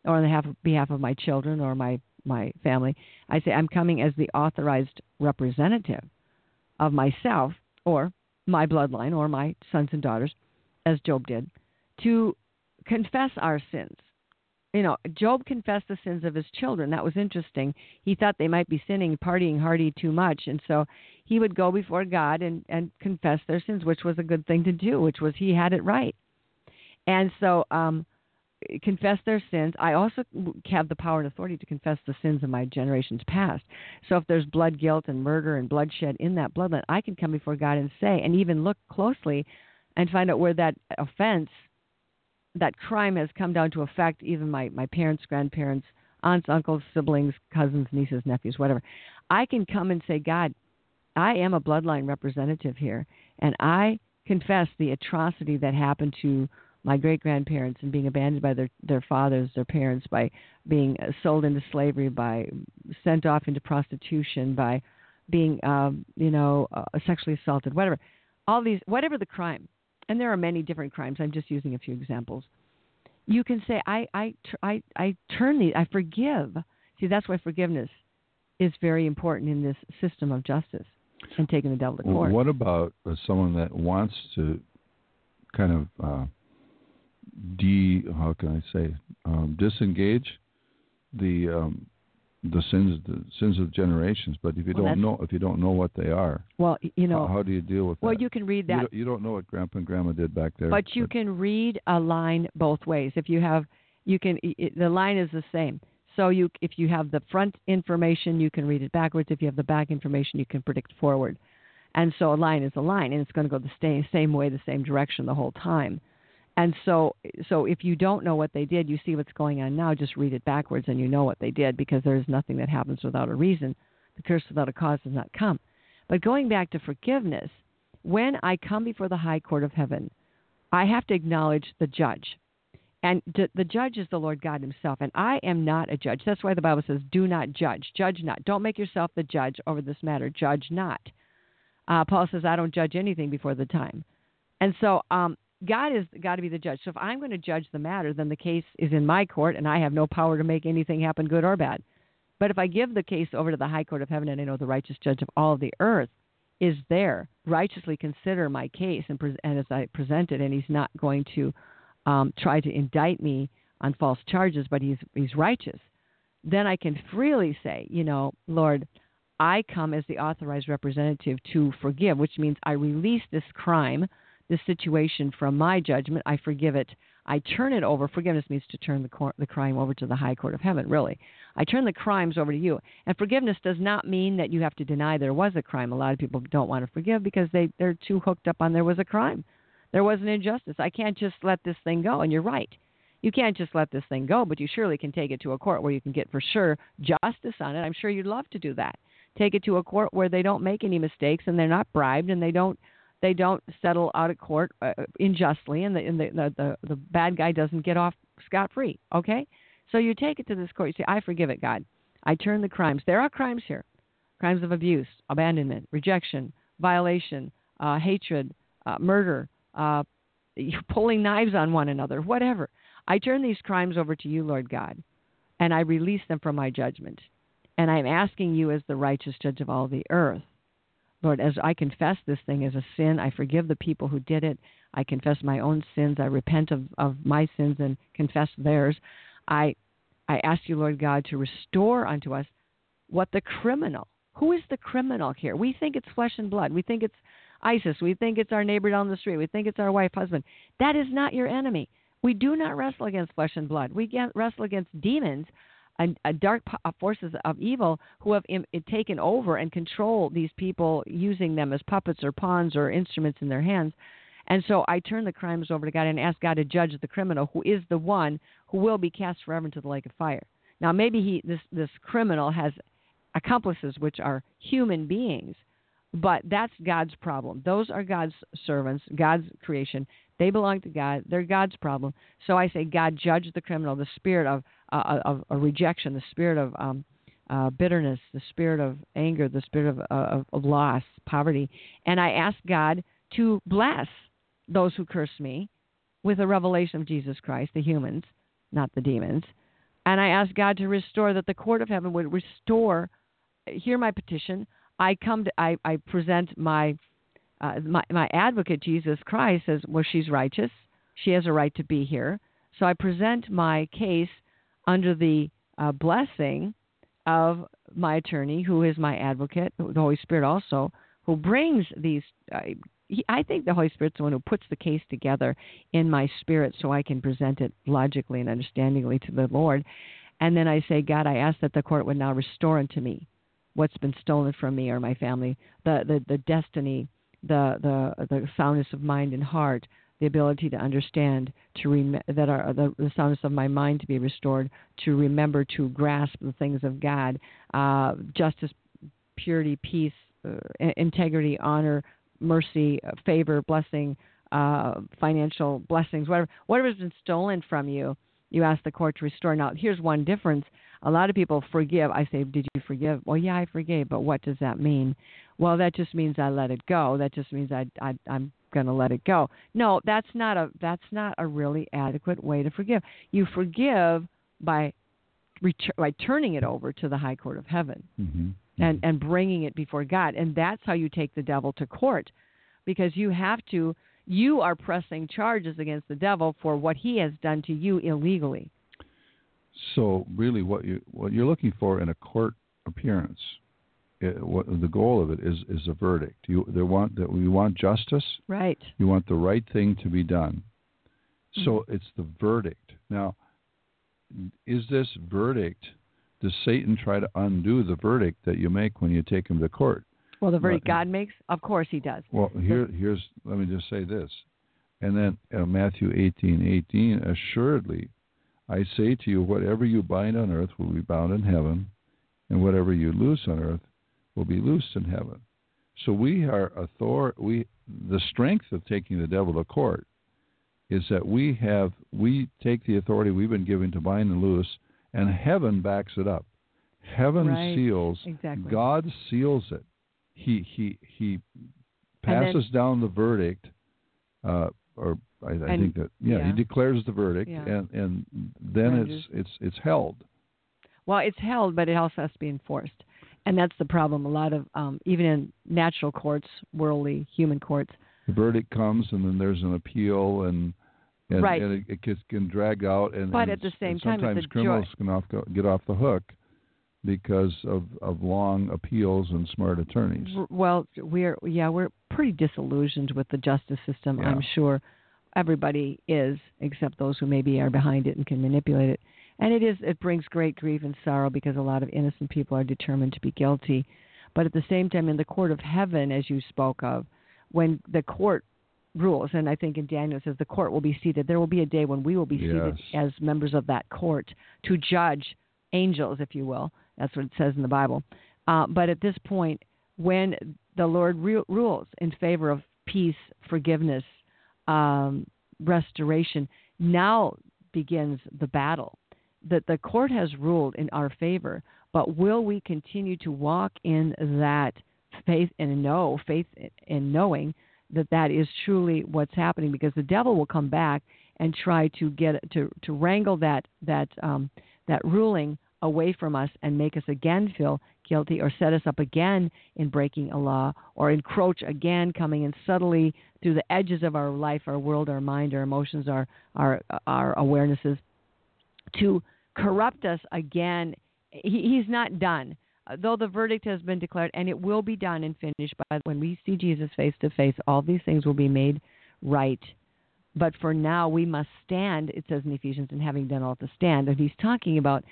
or on behalf, behalf of my children or my my family, I say I'm coming as the authorized representative of myself or my bloodline or my sons and daughters, as Job did, to confess our sins. You know, Job confessed the sins of his children. That was interesting. He thought they might be sinning, partying hardy too much, and so he would go before God and, and confess their sins, which was a good thing to do, which was he had it right. And so um, confess their sins. I also have the power and authority to confess the sins of my generations past. So if there's blood guilt and murder and bloodshed in that bloodline, I can come before God and say, and even look closely and find out where that offense, that crime has come down to affect even my, my parents, grandparents, aunts, uncles, siblings, cousins, nieces, nephews, whatever. I can come and say, God, I am a bloodline representative here, and I confess the atrocity that happened to my great grandparents and being abandoned by their their fathers, their parents, by being uh, sold into slavery, by sent off into prostitution, by being um, you know uh, sexually assaulted, whatever. All these, whatever the crime, and there are many different crimes. I'm just using a few examples. You can say, I I I, I turn these, I forgive. See, that's why forgiveness is very important in this system of justice and taking the devil to court. What about uh, someone that wants to kind of uh, de how can I say um, disengage the um, the sins the sins of generations. But if you well, don't know if you don't know what they are, well, you know, how, how do you deal with that? well, you can read that. You don't, you don't, know what Grandpa and Grandma did back there, but you but, can read a line both ways. If you have, you can it, the line is the same. So you if you have the front information, you can read it backwards. If you have the back information, you can predict forward. And so a line is a line, and it's going to go the same way, the same direction the whole time. And so, so if you don't know what they did, you see what's going on now. Just read it backwards, and you know what they did because there is nothing that happens without a reason. The curse without a cause does not come. But going back to forgiveness, when I come before the high court of heaven, I have to acknowledge the judge. And the judge is the Lord God Himself. And I am not a judge. That's why the Bible says, do not judge. Judge not. Don't make yourself the judge over this matter. Judge not. Uh, Paul says, I don't judge anything before the time. And so um, God has got to be the judge. So if I'm going to judge the matter, then the case is in my court, and I have no power to make anything happen, good or bad. But if I give the case over to the high court of heaven, and I know the righteous judge of all of the earth is there, righteously consider my case, and, pre- and as I present it, and he's not going to um, try to indict me on false charges, but he's he's righteous. Then I can freely say, you know, Lord, I come as the authorized representative to forgive, which means I release this crime, this situation from my judgment. I forgive it. I turn it over. Forgiveness means to turn the, cor- the crime over to the high court of heaven, really. I turn the crimes over to you. And forgiveness does not mean that you have to deny there was a crime. A lot of people don't want to forgive because they, they're too hooked up on there was a crime. There was an injustice. I can't just let this thing go. And you're right. You can't just let this thing go, but you surely can take it to a court where you can get for sure justice on it. I'm sure you'd love to do that. Take it to a court where they don't make any mistakes and they're not bribed and they don't they don't settle out of court uh, unjustly and, the, and the, the, the the bad guy doesn't get off scot free. Okay, so you take it to this court. You say, "I forgive it, God. I turn the crimes. There are crimes here, crimes of abuse, abandonment, rejection, violation, uh, hatred, uh, murder, uh, <laughs> pulling knives on one another, whatever. I turn these crimes over to you, Lord God, and I release them from my judgment. And I'm asking you, as the righteous judge of all the earth, Lord, as I confess this thing as a sin, I forgive the people who did it. I confess my own sins. I repent of, of my sins and confess theirs. I, I ask you, Lord God, to restore unto us what the criminal, who is the criminal here? We think it's flesh and blood. We think it's ISIS. We think it's our neighbor down the street. We think it's our wife, husband. That is not your enemy. We do not wrestle against flesh and blood. We wrestle against demons and dark uh, forces of evil who have Im- taken over and control these people, using them as puppets or pawns or instruments in their hands. And so I turn the crimes over to God and ask God to judge the criminal, who is the one who will be cast forever into the lake of fire. Now, maybe he this this criminal has accomplices which are human beings, but that's God's problem. Those are God's servants, God's creation. They belong to God. They're God's problem. So I say, God, judge the criminal, the spirit of uh, of, of rejection, the spirit of um, uh, bitterness, the spirit of anger, the spirit of, uh, of, of loss, poverty, and I ask God to bless those who curse me with a revelation of Jesus Christ, the humans, not the demons. And I ask God to restore that the court of heaven would restore. Hear my petition. I come to. I, I present my uh, my, my advocate, Jesus Christ, says, well, she's righteous. She has a right to be here. So I present my case under the uh, blessing of my attorney, who is my advocate, the Holy Spirit also, who brings these. Uh, he, I think the Holy Spirit's the one who puts the case together in my spirit so I can present it logically and understandingly to the Lord. And then I say, God, I ask that the court would now restore unto me what's been stolen from me or my family, the, the, the destiny the the the soundness of mind and heart, the ability to understand, to rem- that are the, the soundness of my mind to be restored, to remember to grasp the things of God, uh, justice, purity, peace, uh, integrity, honor, mercy, uh, favor, blessing, uh, financial blessings, whatever whatever's been stolen from you, you ask the court to restore. Now, here's one difference. A lot of people forgive. I say, Did you forgive? Well, yeah, I forgave, but what does that mean? well, that just means I let it go. That just means I, I I'm going to let it go. No, that's not a that's not a really adequate way to forgive. You forgive by retur- by turning it over to the high court of heaven mm-hmm. and and bringing it before God, and that's how you take the devil to court, because you have to. You are pressing charges against the devil for what he has done to you illegally. So, really, what you what you're looking for in a court appearance it, what the goal of it is is a verdict. You they want that we want justice. Right. You want the right thing to be done. Mm-hmm. So it's the verdict. Now, is this verdict? Does Satan try to undo the verdict that you make when you take him to court? Well, the verdict Well, God makes, of course, He does. Well, here here's let me just say this, and then uh, Matthew eighteen eighteen. Assuredly, I say to you, whatever you bind on earth will be bound in heaven, and whatever you loose on earth will be loosed in heaven. So we are author we the strength of taking the devil to court is that we have we take the authority we've been given to bind and loose and heaven backs it up. Heaven Right. seals Exactly. God seals it. He he he And then- passes down the verdict uh, or I, I And- think that yeah, yeah. he declares the verdict Yeah. and and then it's it's it's held. Well, it's held, but it also has to be enforced, and that's the problem. A lot of um, even in natural courts, worldly human courts, the verdict comes and then there's an appeal and and, Right. and it, it can drag out and But and at the same time, sometimes a joy- criminals can off go, get off the hook because of, of long appeals and smart attorneys. Well, we're yeah, we're pretty disillusioned with the justice system. Yeah. I'm sure everybody is, except those who maybe are behind it and can manipulate it. And it is it brings great grief and sorrow because a lot of innocent people are determined to be guilty. But at the same time, in the court of heaven, as you spoke of, when the court rules, and I think in Daniel it says the court will be seated. There will be a day when we will be seated as members of that court to judge angels, if you will. That's what it says in the Bible. Uh, but at this point, when the Lord ru- rules in favor of peace, forgiveness, um, restoration, now begins the battle. That the court has ruled in our favor, but will we continue to walk in that faith and know, faith in knowing that that is truly what's happening? Because the devil will come back and try to get to to wrangle that that um, that ruling away from us and make us again feel guilty or set us up again in breaking a law or encroach again coming in subtly through the edges of our life our world our mind our emotions our our our awarenesses to corrupt us again. He, he's not done. Uh, though the verdict has been declared and it will be done and finished by when we see Jesus face to face all these things will be made right. But for now we must stand it says in ephesians and having done all to stand. And he's talking about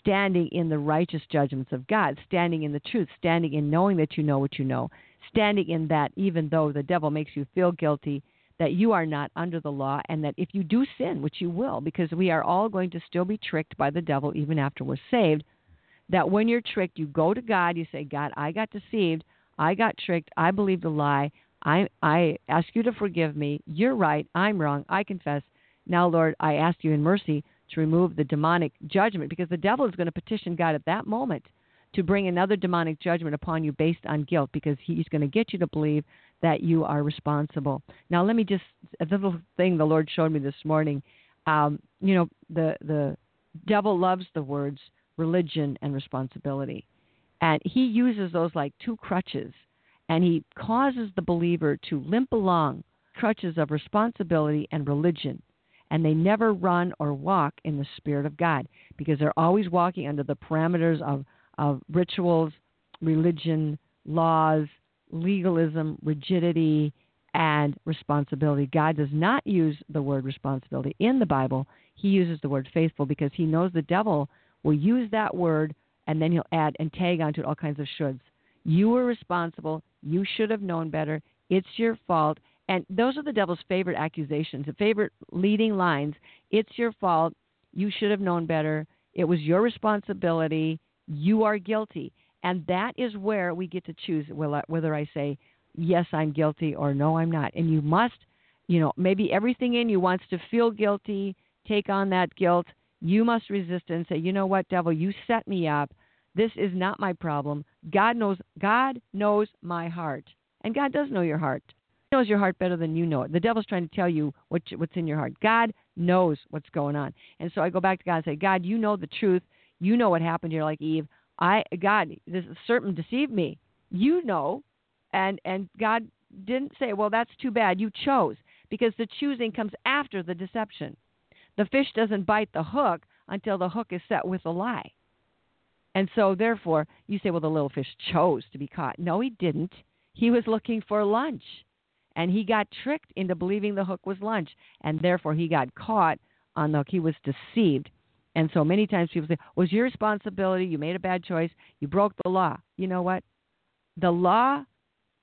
standing in the righteous judgments of god standing in the truth standing in knowing that you know what you know standing in that even though the devil makes you feel guilty that you are not under the law and that if you do sin which you will because we are all going to still be tricked by the devil even after we're saved that when you're tricked you go to god you say god i got deceived i got tricked i believed a lie I I ask you to forgive me. You're right. I'm wrong. I confess. Now, Lord, I ask you in mercy to remove the demonic judgment because the devil is going to petition God at that moment to bring another demonic judgment upon you based on guilt because he's going to get you to believe that you are responsible. Now, let me just a little thing the Lord showed me this morning. Um, you know, the the devil loves the words religion and responsibility, and he uses those like two crutches and he causes the believer to limp along crutches of responsibility and religion and they never run or walk in the spirit of god because they're always walking under the parameters of, of rituals religion laws legalism rigidity and responsibility god does not use the word responsibility in the bible he uses the word faithful because he knows the devil will use that word and then he'll add and tag onto it all kinds of shoulds you were responsible. You should have known better. It's your fault. And those are the devil's favorite accusations, the favorite leading lines. It's your fault. You should have known better. It was your responsibility. You are guilty. And that is where we get to choose uh, whether I say, yes, I'm guilty or no, I'm not. And you must, you know, maybe everything in you wants to feel guilty, take on that guilt. You must resist and say, you know what, devil, you set me up. This is not my problem. God knows God knows my heart. And God does know your heart. Knows your heart better than you know it. The devil's trying to tell you what, what's in your heart. God knows what's going on. And so I go back to God and say, God, you know the truth. You know what happened here like Eve. I God, this serpent deceived me. You know. And and God didn't say, Well, that's too bad. You chose. Because the choosing comes after the deception. The fish doesn't bite the hook until the hook is set with a lie. And so, therefore, you say, well, the little fish chose to be caught. No, he didn't. He was looking for lunch. And he got tricked into believing the hook was lunch. And therefore, he got caught on the hook. He was deceived. And so many times people say, was your responsibility. You made a bad choice. You broke the law. You know what? The law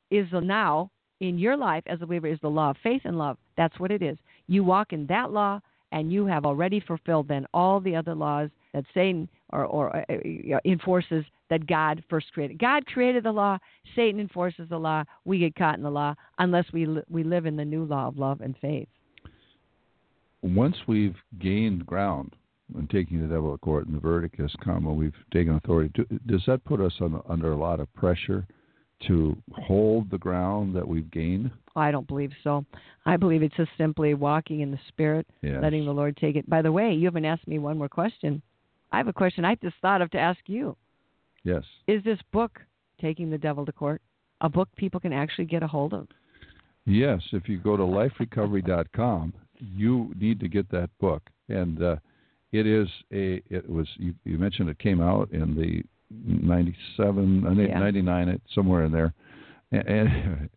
is now in your life as a believer is the law of faith and love. That's what it is. You walk in that law, and you have already fulfilled then all the other laws that Satan or, or uh, uh, enforces that God first created. God created the law. Satan enforces the law. We get caught in the law unless we li- we live in the new law of love and faith. Once we've gained ground in taking the devil to court and the verdict has come and we've taken authority, do, does that put us on, under a lot of pressure to hold the ground that we've gained? I don't believe so. I believe it's just simply walking in the Spirit, Yes. letting the Lord take it. By the way, you haven't asked me one more question. I have a question I just thought of to ask you. Yes. Is this book, Taking the Devil to Court, a book people can actually get a hold of? Yes, if you go to liferecovery.com, you need to get that book. And uh, it is a, it was, you, you mentioned it came out in the 97, uh, Yeah. 99, it- somewhere in there. And, and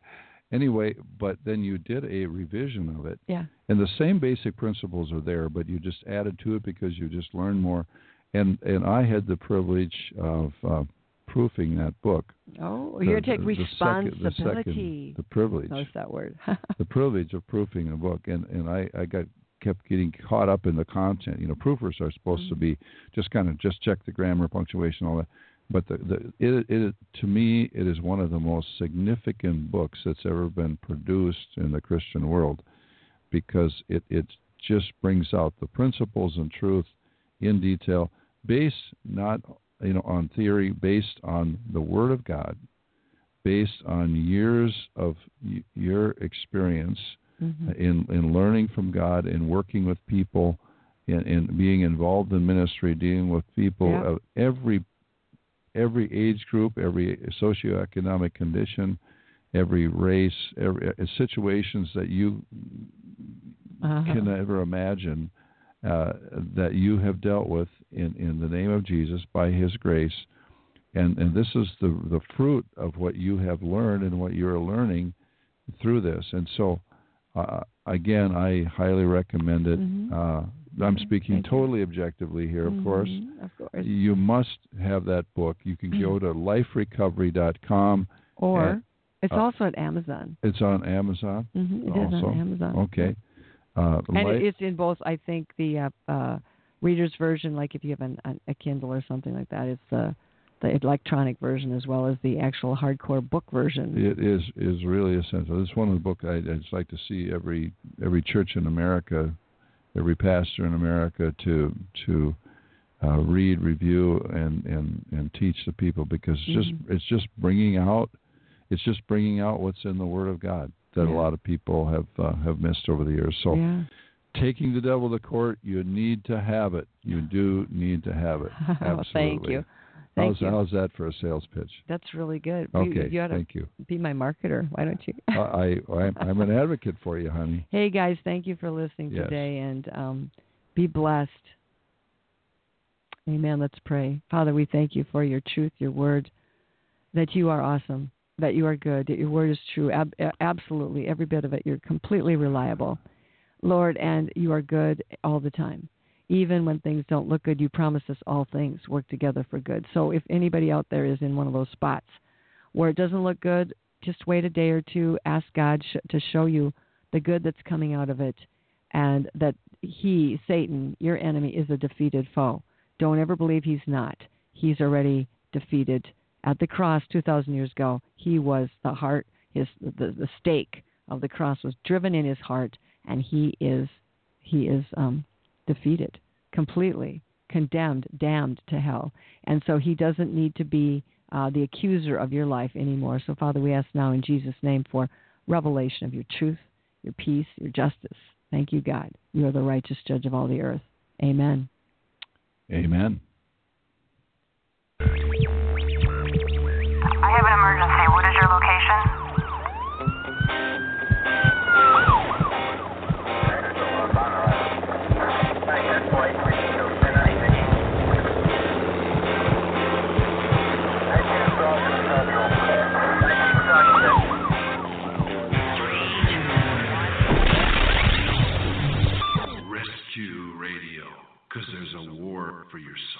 anyway, but then you did a revision of it, Yeah. and the same basic principles are there, but you just added to it because you just learned more. And and I had the privilege of uh, proofing that book. Oh, The- you're take the- the second- the second- responsibility. the privilege Notice that word. <laughs> the privilege of proofing a book, and and I I got kept getting caught up in the content. You know, proofers are supposed to be just kind of just check the grammar, punctuation, all that. But the the it, it to me it is one of the most significant books that's ever been produced in the Christian world, because it it just brings out the principles and truth in detail, based not you know on theory, based on the Word of God, based on years of y- your experience Mhm. in in learning from God in working with people in, in being involved in ministry, dealing with people Yeah. of every every age group, every socioeconomic condition, every race, every uh, situations that you Uh-huh. can ever imagine uh, that you have dealt with in, in the name of Jesus by His grace, and and this is the the fruit of what you have learned and what you are learning through this, and so uh, again, I highly recommend it. Mhm. Uh, I'm speaking Thank you. totally objectively here, of course. Mhm, Of course. You must have that book. You can go <clears throat> to liferecovery.com. Or and, it's uh, also at Amazon. It's on Amazon. hmm It is also. on Amazon. Okay. Uh, And Li- it, it's in both. I think the uh, uh, reader's version, like if you have an, an, a Kindle or something like that, it's the the electronic version as well as the actual hardcore book version. It is is really essential. It's one of the book I, I'd like to see every every church in America, every pastor in America to to uh, read, review, and, and and teach the people because it's just Mhm. it's just bringing out it's just bringing out what's in the Word of God that a lot of people have uh, have missed over the years. So yeah. Taking the devil to court, you need to have it. You do need to have it. Absolutely. <laughs> Well, thank you. Thank how's, you. how's that for a sales pitch? That's really good. Okay, you, to thank you. be my marketer. Why don't you? <laughs> I, I I'm, I'm an advocate for you, honey. <laughs> Hey guys, thank you for listening Yes. today and um, be blessed. Amen. Let's pray. Father, we thank you for your truth, your word, that you are awesome, that you are good, that your word is true. Ab- absolutely, every bit of it. You're completely reliable, Lord, and you are good all the time. Even when things don't look good, you promise us all things work together for good. So if anybody out there is in one of those spots where it doesn't look good, just wait a day or two, ask God sh- to show you the good that's coming out of it, and that he, Satan, your enemy, is a defeated foe. Don't ever believe he's not. He's already defeated. At the cross 2,000 years ago, he was the heart, his the, the stake of the cross was driven in his heart, and he is he is um, defeated completely, condemned, damned to hell, and so he doesn't need to be uh, the accuser of your life anymore. So, Father, we ask now in Jesus' name for revelation of your truth, your peace, your justice. Thank you, God. You are the righteous judge of all the earth. Amen. Amen. For your.